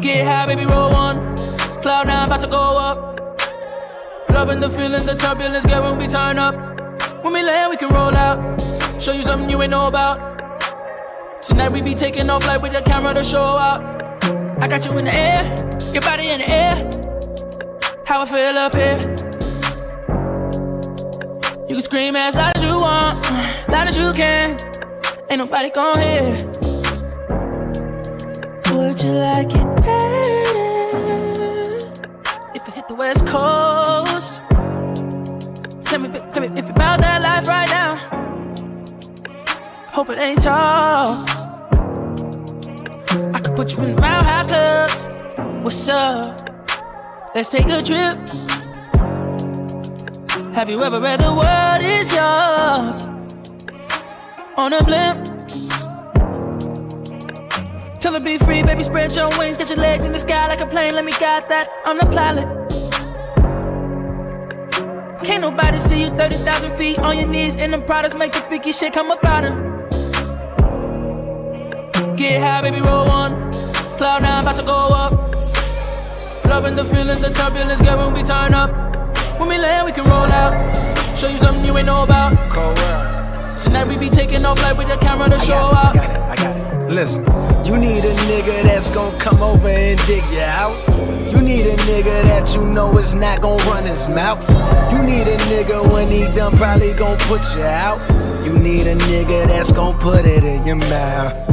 Get high, baby, roll one. Cloud nine about to go up. Loving the feeling, the turbulence, get when we turn up. When we land, we can roll out. Show you something you ain't know about. Tonight we be taking off like with the camera to show out. I got you in the air, your body in the air. How I feel up here. You can scream as loud as you want, loud as you can. Ain't nobody gon' hear. Would you like it better if you hit the West Coast? Tell me, tell me if you about that life right now. Hope it ain't tall. I could put you in the Mile High Club. What's up? Let's take a trip. Have you ever read the world is yours on a blimp? Tell her be free, baby, spread your wings, get your legs in the sky like a plane. Let me guide that. I'm the pilot. Can't nobody see you 30,000 feet on your knees in the products, make the freaky shit come up out of. Get high, baby, roll one. Cloud nine, about to go up. Loving the feeling, the turbulence, girl, when we turn up. When we land, we can roll out. Show you something you ain't know about. Cold world. Tonight we be taking off like with the camera to show I out. got it, I got it. Listen, you need a nigga that's gon' come over and dig you out. You need a nigga that you know is not gon' run his mouth. You need a nigga when he done probably gon' put you out. You need a nigga that's gon' put it in your mouth.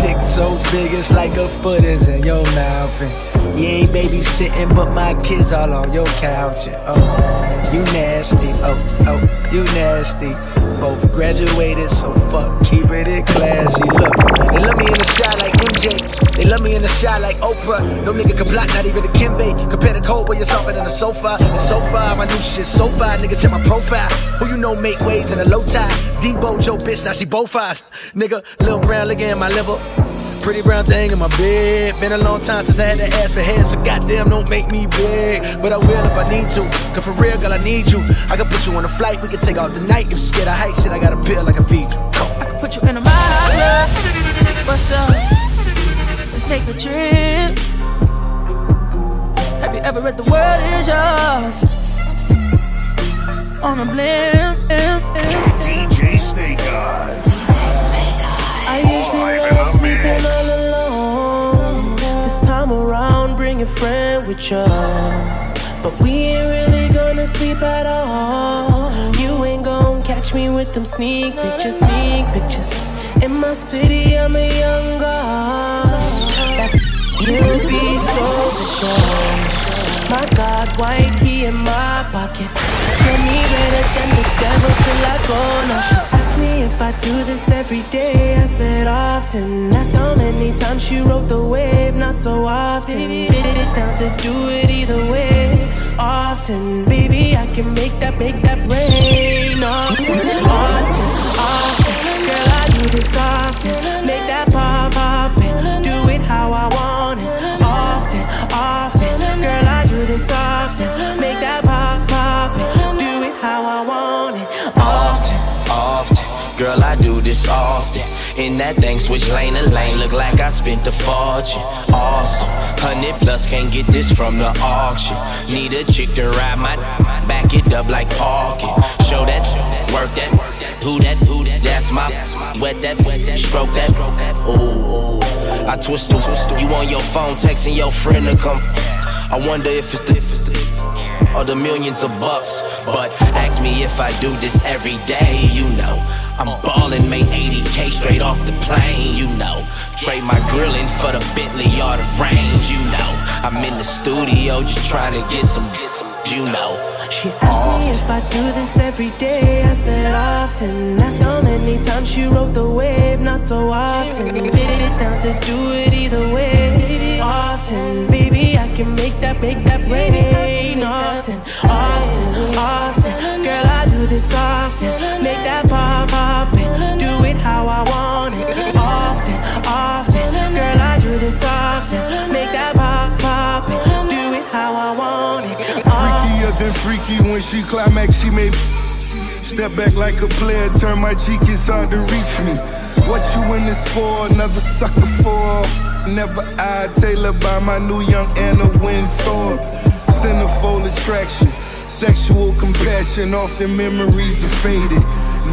Dick so big it's like a foot is in your mouth. And you ain't babysitting, but my kids all on your couch. Oh, you nasty. Oh, oh, you nasty. Both graduated, so fuck, keep it in classy. Look, they love me in the shot like MJ. They love me in the shot like Oprah. No nigga can block, not even a Kimbe. Compare the cold where you're softer than a sofa. And so far, my new shit so far. Nigga, check my profile. Who you know make waves in a low tide? Debo, Joe, bitch, now she both eyes. Nigga, Lil Brown, look in my liver. Pretty brown thing in my bed. Been a long time since I had to ask for head, so goddamn don't make me big. But I will if I need to. Cause for real, girl, I need you. I can put you on a flight, we can take off the night. If you're scared of height, shit, I got a pill like can feed you. I can put you in a Mile Club. What's up? Let's take a trip. Have you ever read The World Is Yours? On a blimp. DJ Snake Eyes. I usually Live in love the sleeping mix. all alone. This time around, bring a friend with you. But we ain't really gonna sleep at all. You ain't gonna catch me with them sneak pictures, sneak pictures. In my city, I'm a young girl. You'll be so vicious. My God, white he in my pocket. Get me better than the devil till I go. Asked me if I do this every day. I said often. Ask how many times she rode the wave. Not so often. It's down to do it either way. Often, baby, I can make that, make that rain. Often, often, often. Girl, I do this often. Make that Girl, I do this often. In that thing, switch lane to lane, look like I spent a fortune. Awesome, hundred plus, can't get this from the auction. Need a chick to ride my, back it up like parking. Show that, work that, who that, who that, that's my, wet that, wet that, stroke that. Ooh, I twist the, you on your phone, texting your friend to come. I wonder if it's the, or the millions of bucks. But ask me if I do this every day, you know. I'm ballin', made 80k straight off the plane, you know. Trade my grillin' for the Bentley or the range, you know. I'm in the studio just trying to get some, you know. She asked me if I do this every day. I said often. Asked how many times she wrote the wave. Not so often. It's down to do it either way. Often, baby, I can make that, make that rain. Often, often, often. Girl, I do this often. Make that pop, pop, and do it how I want it. Often, often. Girl, I do this often. Make that pop, pop, and do it how I want it. Freakier than freaky when she climax, she may step back like a player, turn my cheek, it's hard to reach me. What you in this for? Another sucker for? Never I Taylor by my new young Anna Winthorpe. Centerfold attraction. Sexual compassion, often memories are faded.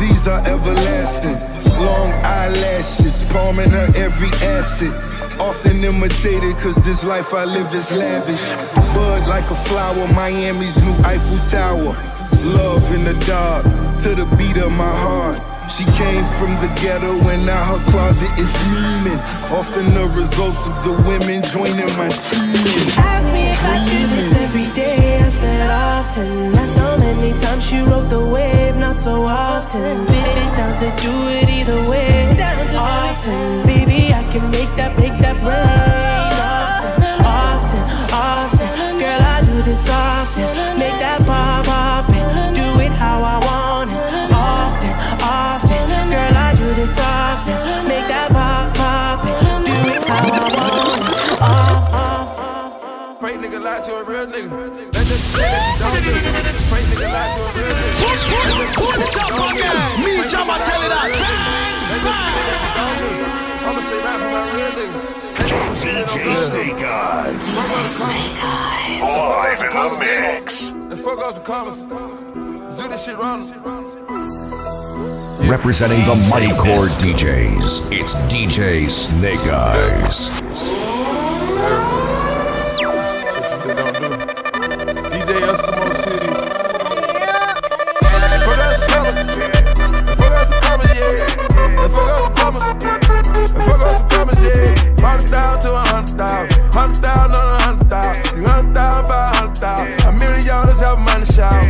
These are everlasting. Long eyelashes, palming her every acid. Often imitated, cause this life I live is lavish. Bud like a flower, Miami's new Eiffel Tower. Love in the dark, to the beat of my heart. She came from the ghetto and now her closet is memeing. Often the results of the women joining my team. Ask me if I do this every day. I said often. That's how many times she rode the wave, not so often. Bitch, down to do it either way. Often, baby, I can make that, make that rain. Often, often, often. Girl, I do this often. Make lie to a real nigga. That just say that you don't do it. Fake nigga lie to a real nigga. That just say that you don't do it. Me, Fake tell it lie to a that. real nigga. That just say that you don't do it. I'ma stay right for my real nigga. That just some shit that don't DJ. Snake Eyes. Snake Eyes. Live in the mix. Let's fuck off some comments. Do this shit wrong. Representing the Mighty Core DJs, it's DJ Snake Eyes. Some comments. Fuck out some comments, yeah. Hundred thousand to a hundred thousand. Hundred thousand on a hundred thousand. Three hundred thousand, five hundred thousand. A million dollars have money shout.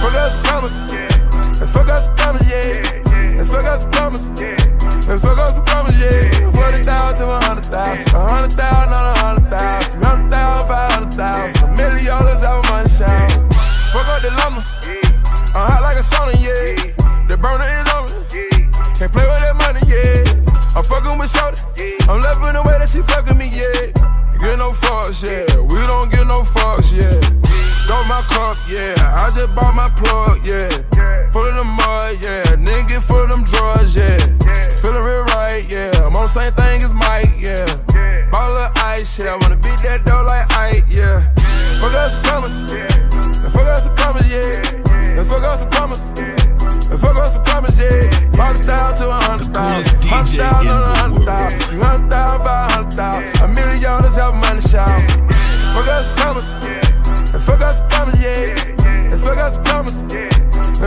Fuck out some comments. Let's fuck out some comments, yeah. Let's fuck out some comments. Bought my plug, yeah. Full of the mud, yeah. Nigga full of them drugs, yeah. Feeling real right, yeah. I'm on the same thing as Mike, yeah. Ball of ice, yeah. I wanna beat that dough like Ike, yeah. Fuck us some commas, fuck us some commas, yeah. Fuck out some commas. Let's fuck out some commas, yeah. Hundred thousand to a hundred thousand. Hundred thousand on a hundred thousand.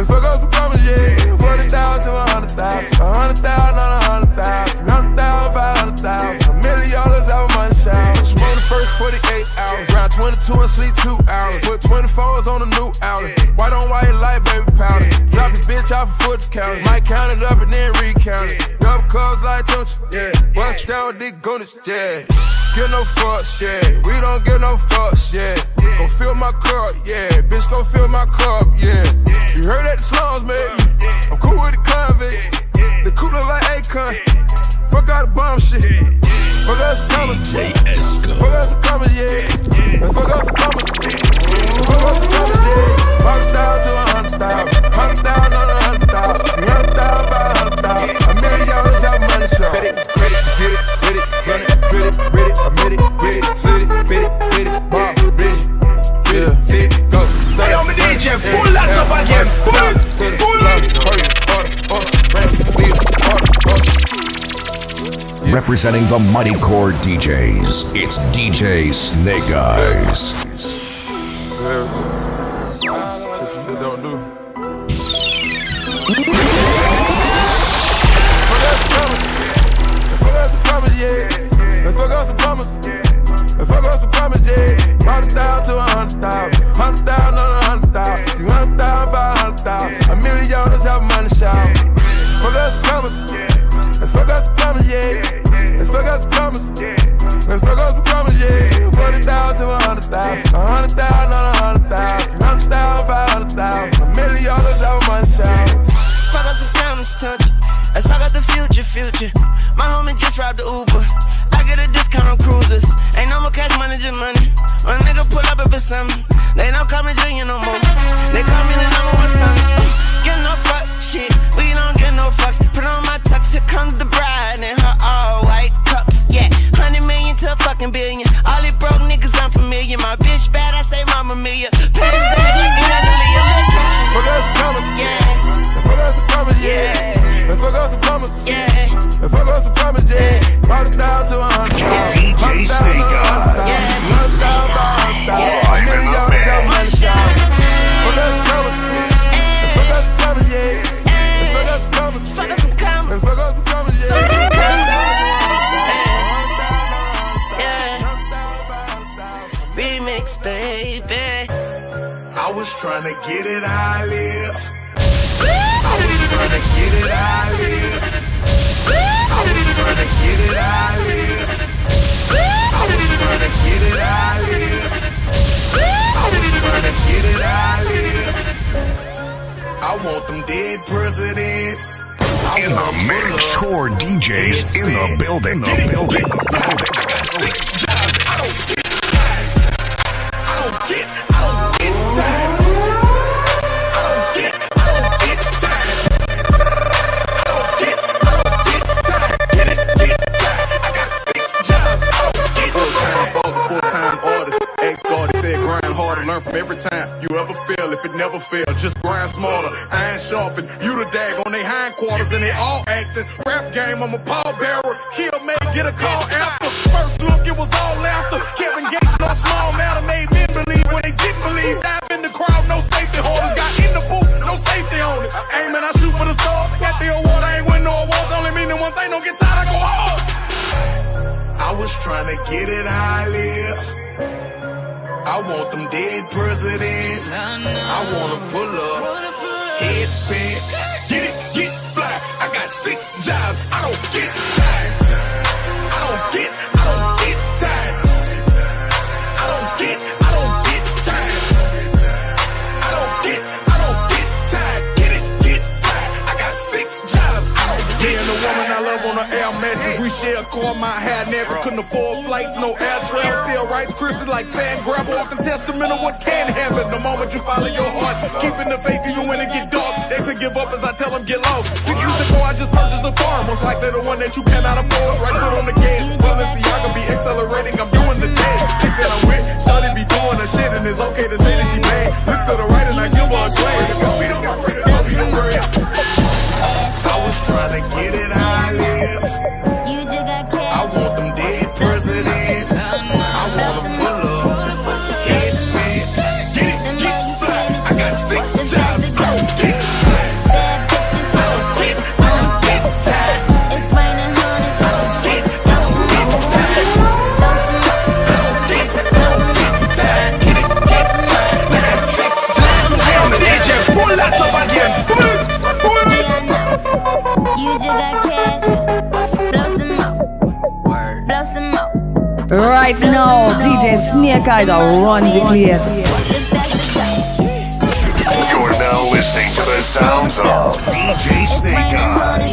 Fuck out some commas, yeah. Forty thousand to a hundred thousand. A hundred thousand on a hundred thousand. Three hundred thousand, five hundred thousand. A million dollars have money shout. Smoke the first 48 hours. Round 22 and sleep two hours. Put 24s on a new outlet. White on white light, baby powder. Drop his bitch off a foot count. Might count it up and then recount it. Double cubs like Tunch, yeah. Bust down with Dick Goonish, yeah. Get no fucks, yeah. We don't get no fucks, yeah. Go fill my cup, yeah. Bitch, go fill my cup, yeah. You heard that the slums, man. I'm cool with the convicts. The cooler like Akon. Fuck out the bomb shit. Fuck out some commas. Fuck out some commas, yeah. And fuck out some commas. Fuck out some commas, yeah. Hundred thousand to a hundred thousand. Hundred slit it, fit it, fit bomb, rich. Get it, sit, go. Hey, yo, me DJ, pull that up again. Pull it, pull Representing the Mighty Core DJs, it's DJ Snake Eyes. Learn from every time you ever fail. If it never fail, just grind smarter. Iron sharpen, you the dag on they hindquarters and they all acting. Rap game, I'm a pallbearer. Kill may get a call after. First look, it was all laughter. Kevin Gates, no small matter, made men believe when they didn't believe. Dive in the crowd, no safety holders. Got in the booth, no safety on it. Aiming, I shoot for the stars. Got the award, I ain't win no awards. Only meaning one thing, don't get tired, I go hard. I was trying to get it I live. I want them dead presidents. I wanna pull up, head spin, get it, get fly. I got six jobs. I don't get time. On a air mattress. We share a car, my hat never couldn't afford flights, no air travel. Still Rice Krispies like sand grab, walking testament of what can happen. The moment you follow your heart, keeping the faith even when it get dark. They say give up as I tell them get lost. Six years ago I just purchased a farm, most likely the one that you cannot afford. Right foot on the gas, Balenciaga be accelerating. I'm doing the dead. Chick that I'm with, started be doing the shit, and it's okay to say that she made. Look to the right and I give her a glance. Go be the go be the bread. I was trying to get it how Right now, DJ Snake Eyes are run the place. You're now listening to the sounds of DJ Snake Eyes.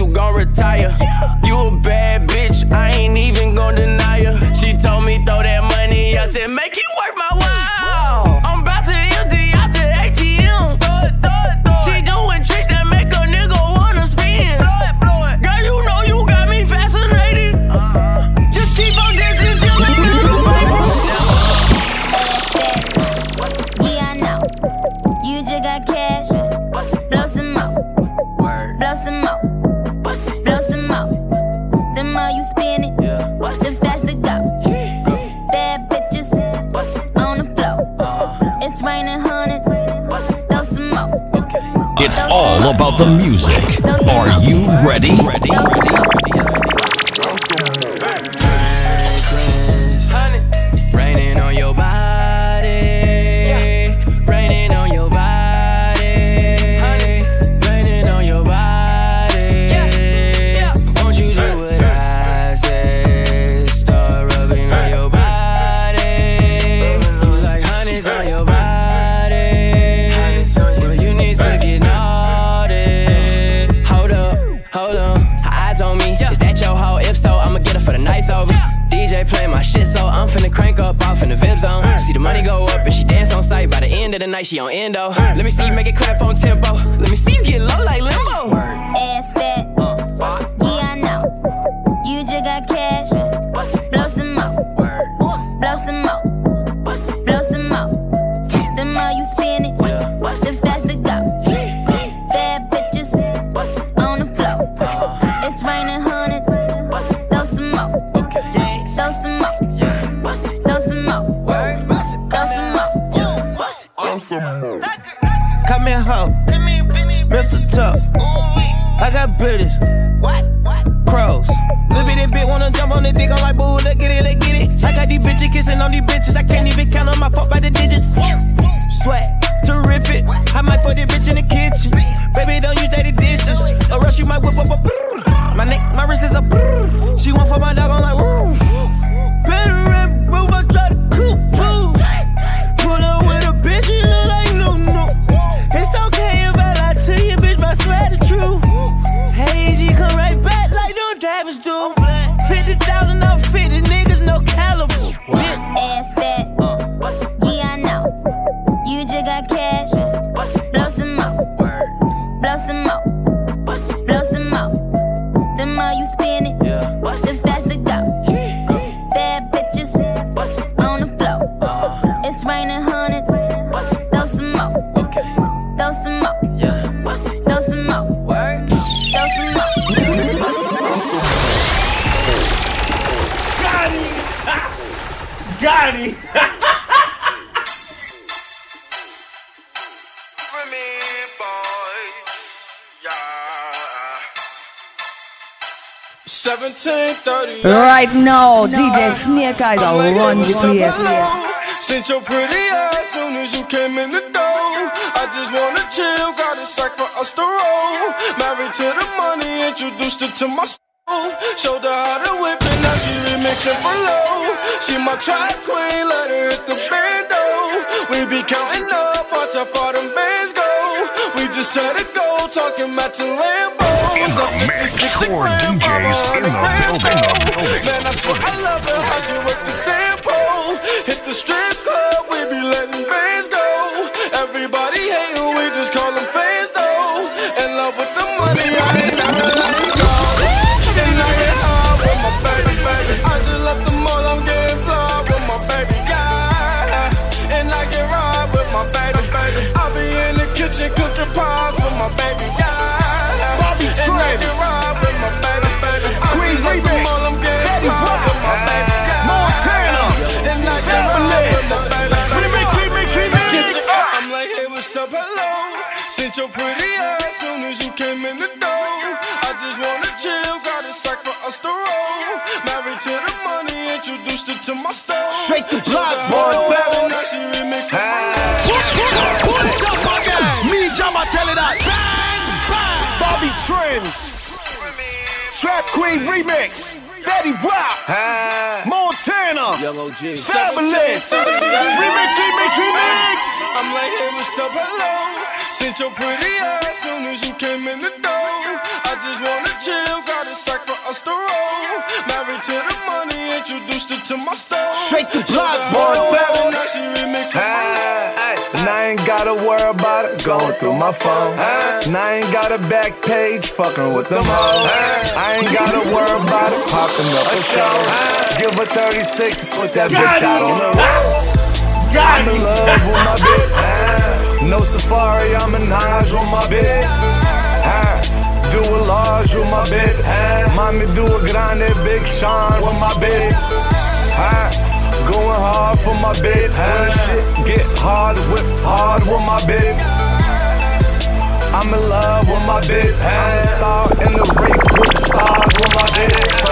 You gon' retire. You a bad bitch, I ain't even gon' deny her. She told me throw that money, I said all about the music. Are you ready? She on endo. Let me see you make it clap on tempo. Let me see you get low like limbo. I might fuck this bitch in the kitchen. Baby, don't use dirty dishes. Or else you might whip up a brrr. My neck, my wrist is a brrr. She want for my dog, I'm like, woo. Better rap, bro, I try to coop, Right now, DJ Snake Eyes are run the place. Since your pretty ass soon as you came in the door. I just wanna chill, got a sack for us to roll. Married to the money, introduced her to my soul. Showed her how to whip it, now she remixing for low. She my track queen, let her hit the bando. We be counting up, watch how far them bands go. We just set a goal, talking matching Lambos. Up 56 Core DJs in the building. Man, to my stove. Shake the block, boy. boy. Now she remixing. Me, Jama, tell it out. Bang, bang. Bobby Trends. Trap Queen Remix. Betty Rock. Montana. Young OG. Fabolous. Remix, remix, remix. I'm like, hey, what's up, hello? Since your pretty ass soon as you came in the door. I just wanna chill, got a sack for us to roll. Married to the money, introduced her to my stove. Shake the block, boy. boy. Now she remixing. And I ain't gotta worry about it going through my phone. And I ain't got a back page fucking with them hoes. I ain't gotta worry about it popping up a show. Give her 36 and put that bitch out on the road. I'm in love with my bitch. No safari, I'm in Hajj with my bitch. Do a large with my bitch. Mommy do a grande, big Sean with my bitch. Going hard for my bitch. When shit get hard, whip hard with my bitch. I'm in love with my bitch. I'm a star in the race with stars with my bitch.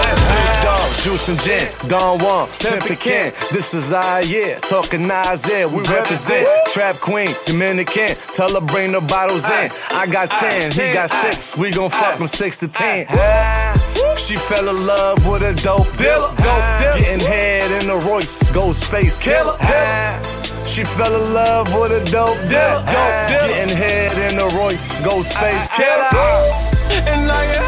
Juice and gin, Don Juan, Pimpin'. This is our year, talking Isaiah, we represent. Trap Queen, Dominican, tell her bring the bottles in. I got 10, he got 6, we gon' fuck from 6 to 10. She fell in love with a dope dealer. Getting head in a Royce, Ghostface Killah. She fell in love with a dope dealer. Getting head in a Royce, Ghostface Killah. And I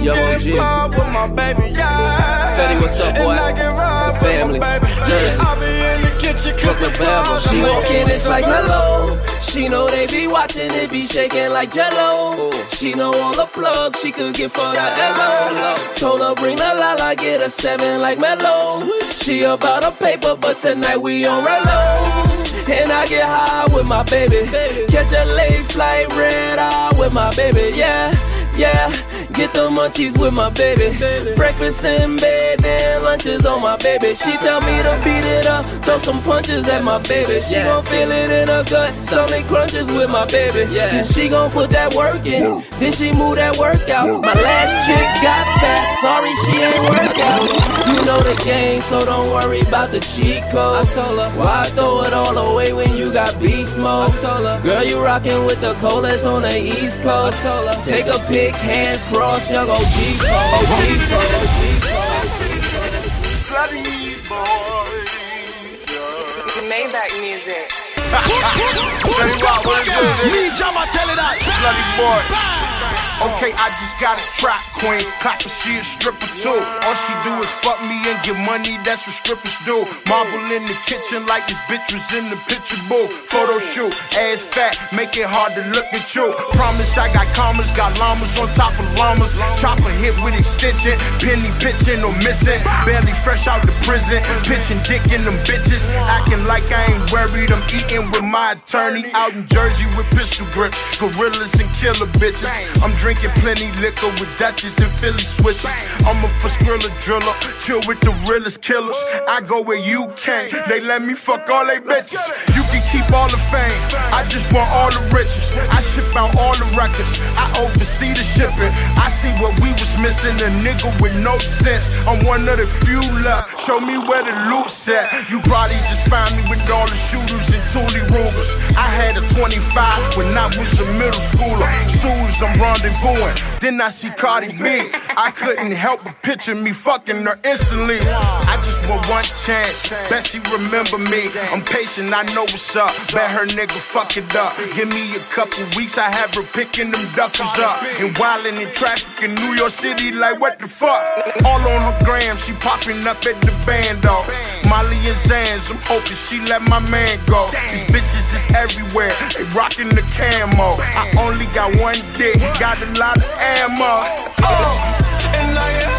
I'm Yo, getting fly with my baby, yeah. Fetty, what's up, boy? And I can ride The family. with my baby. Yeah. I be in the kitchen cooking fries. She walk in, it's like hello. She know they be watching, it be shaking like jello. She know all the plugs she could get for the demo. Told her bring the la la, get a seven like Mellow. She about a paper, but tonight we on Relo. And I get high with my baby. Catch a late flight, red eye with my baby. Yeah, yeah. Get the munchies with my baby. Breakfast in bed, then lunches on my baby. She tell me to beat it up, throw some punches at my baby. She gon' feel it in her gut, stomach crunches with my baby. Then she gon' put that work in, then she move that workout. My last chick got fat, sorry she ain't work out. You know the game, so don't worry about the cheat code. I told her, why throw it all away when you got beast mode? I told her, girl, you rockin' with the coldest on the east coast. I told her, take a pic, hands crossed, young OG code, OG code. Slutty boy. Maybach music. Tell you what, what is it? Me, Jama, tell it that. Slutty boy. Okay, I just got a trap queen. Clapper, she a stripper too. All she do is fuck me and get money, that's what strippers do. Marble in the kitchen like this bitch was in the picture booth. Photo shoot, ass fat, make it hard to look at you. Promise I got commas, got llamas on top of llamas. Chopper hit with extension, penny pitching or missing. Barely fresh out the prison, pitching dick in them bitches. Acting like I ain't worried, I'm eating with my attorney. Out in Jersey with pistol grips, gorillas and killer bitches. I'm drinking plenty liquor with Dutchess and Philly switches. I'm a skrilla driller, chill with the realest killers. I go where you can't, they let me fuck all they bitches. You can keep all the fame, I just want all the riches. I ship out all the records, I oversee the shipping. I see what we was missing, a nigga with no sense. I'm one of the few left, show me where the loot's at. You probably just find me with all the shooters and Thule Rugers. I had a 25 when I was a middle schooler. Soon as I'm rendezvousing, then I see Cardi B. I couldn't help but picture me fucking her instantly. I just want one chance, bet she remember me. I'm patient, I know what's up. Bet her nigga fuck it up. Give me a couple weeks, I have her picking them duffers up. And wildin' in traffic in New York City, like what the fuck? All on her gram, she popping up at the band, dog. Molly and Xans, I'm hoping she let my man go. These bitches is everywhere, they rockin' the camo. I only got one dick, got a lot of ammo. Oh. And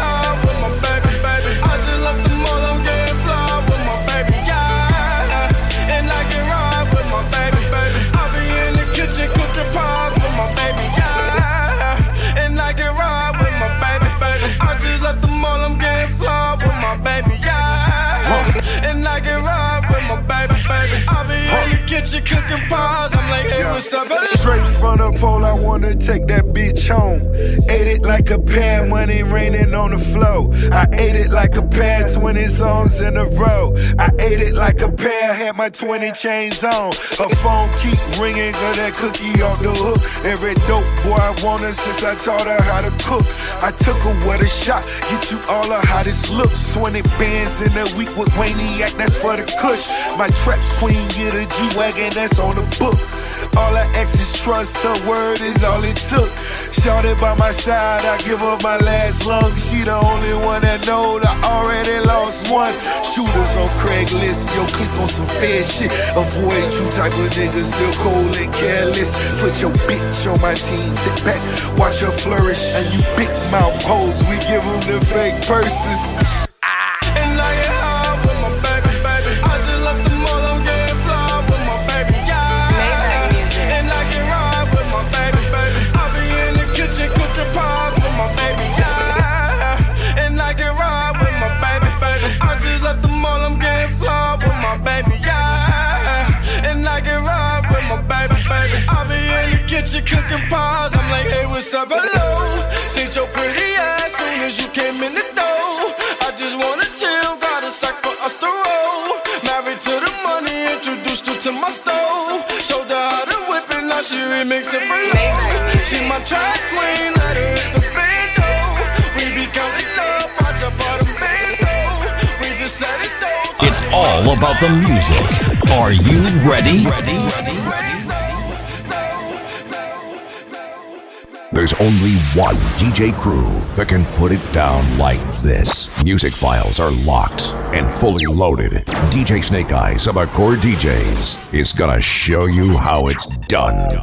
hey, what's up, baby? Straight from the pole, I wanna take that bitch home. Ate it like a pair, money raining on the floor. I ate it like a pair, 20 songs in a row. I ate it like a pair, had my 20 chains on. Her phone keep ringing, got that cookie off the hook. Every dope boy I want her since I taught her how to cook. I took her with a shot, get you all the hottest looks. 20 bands in a week with Wayne Wayniac, that's for the kush. My trap queen get a G-Wagon, that's on the book. All her exes trust, her word is all it took. Shorty by my side, I give up my last lung. She the only one that know I already lost one. Shooters on Craigslist, yo, click on some fair shit. Avoid you type of niggas, still cold and careless. Put your bitch on my team, sit back, watch her flourish. And you big mouth hoes, we give them the fake purses. I'm like, hey, what's up, hello? Seen your pretty ass soon as you came in the door. I just wanna chill, got a sack for us to roll. Married to the money, introduced her to my stove. Showed her how to whip it, now she remix it for low. She my track queen, let her hit the bando. We be counting up, watch out for the bando. We just set it down. It's all about the music. Are you ready? There's only one DJ crew that can put it down like this. Music files are locked and fully loaded. DJ Snake Eyes of Accord DJs is gonna show you how it's done.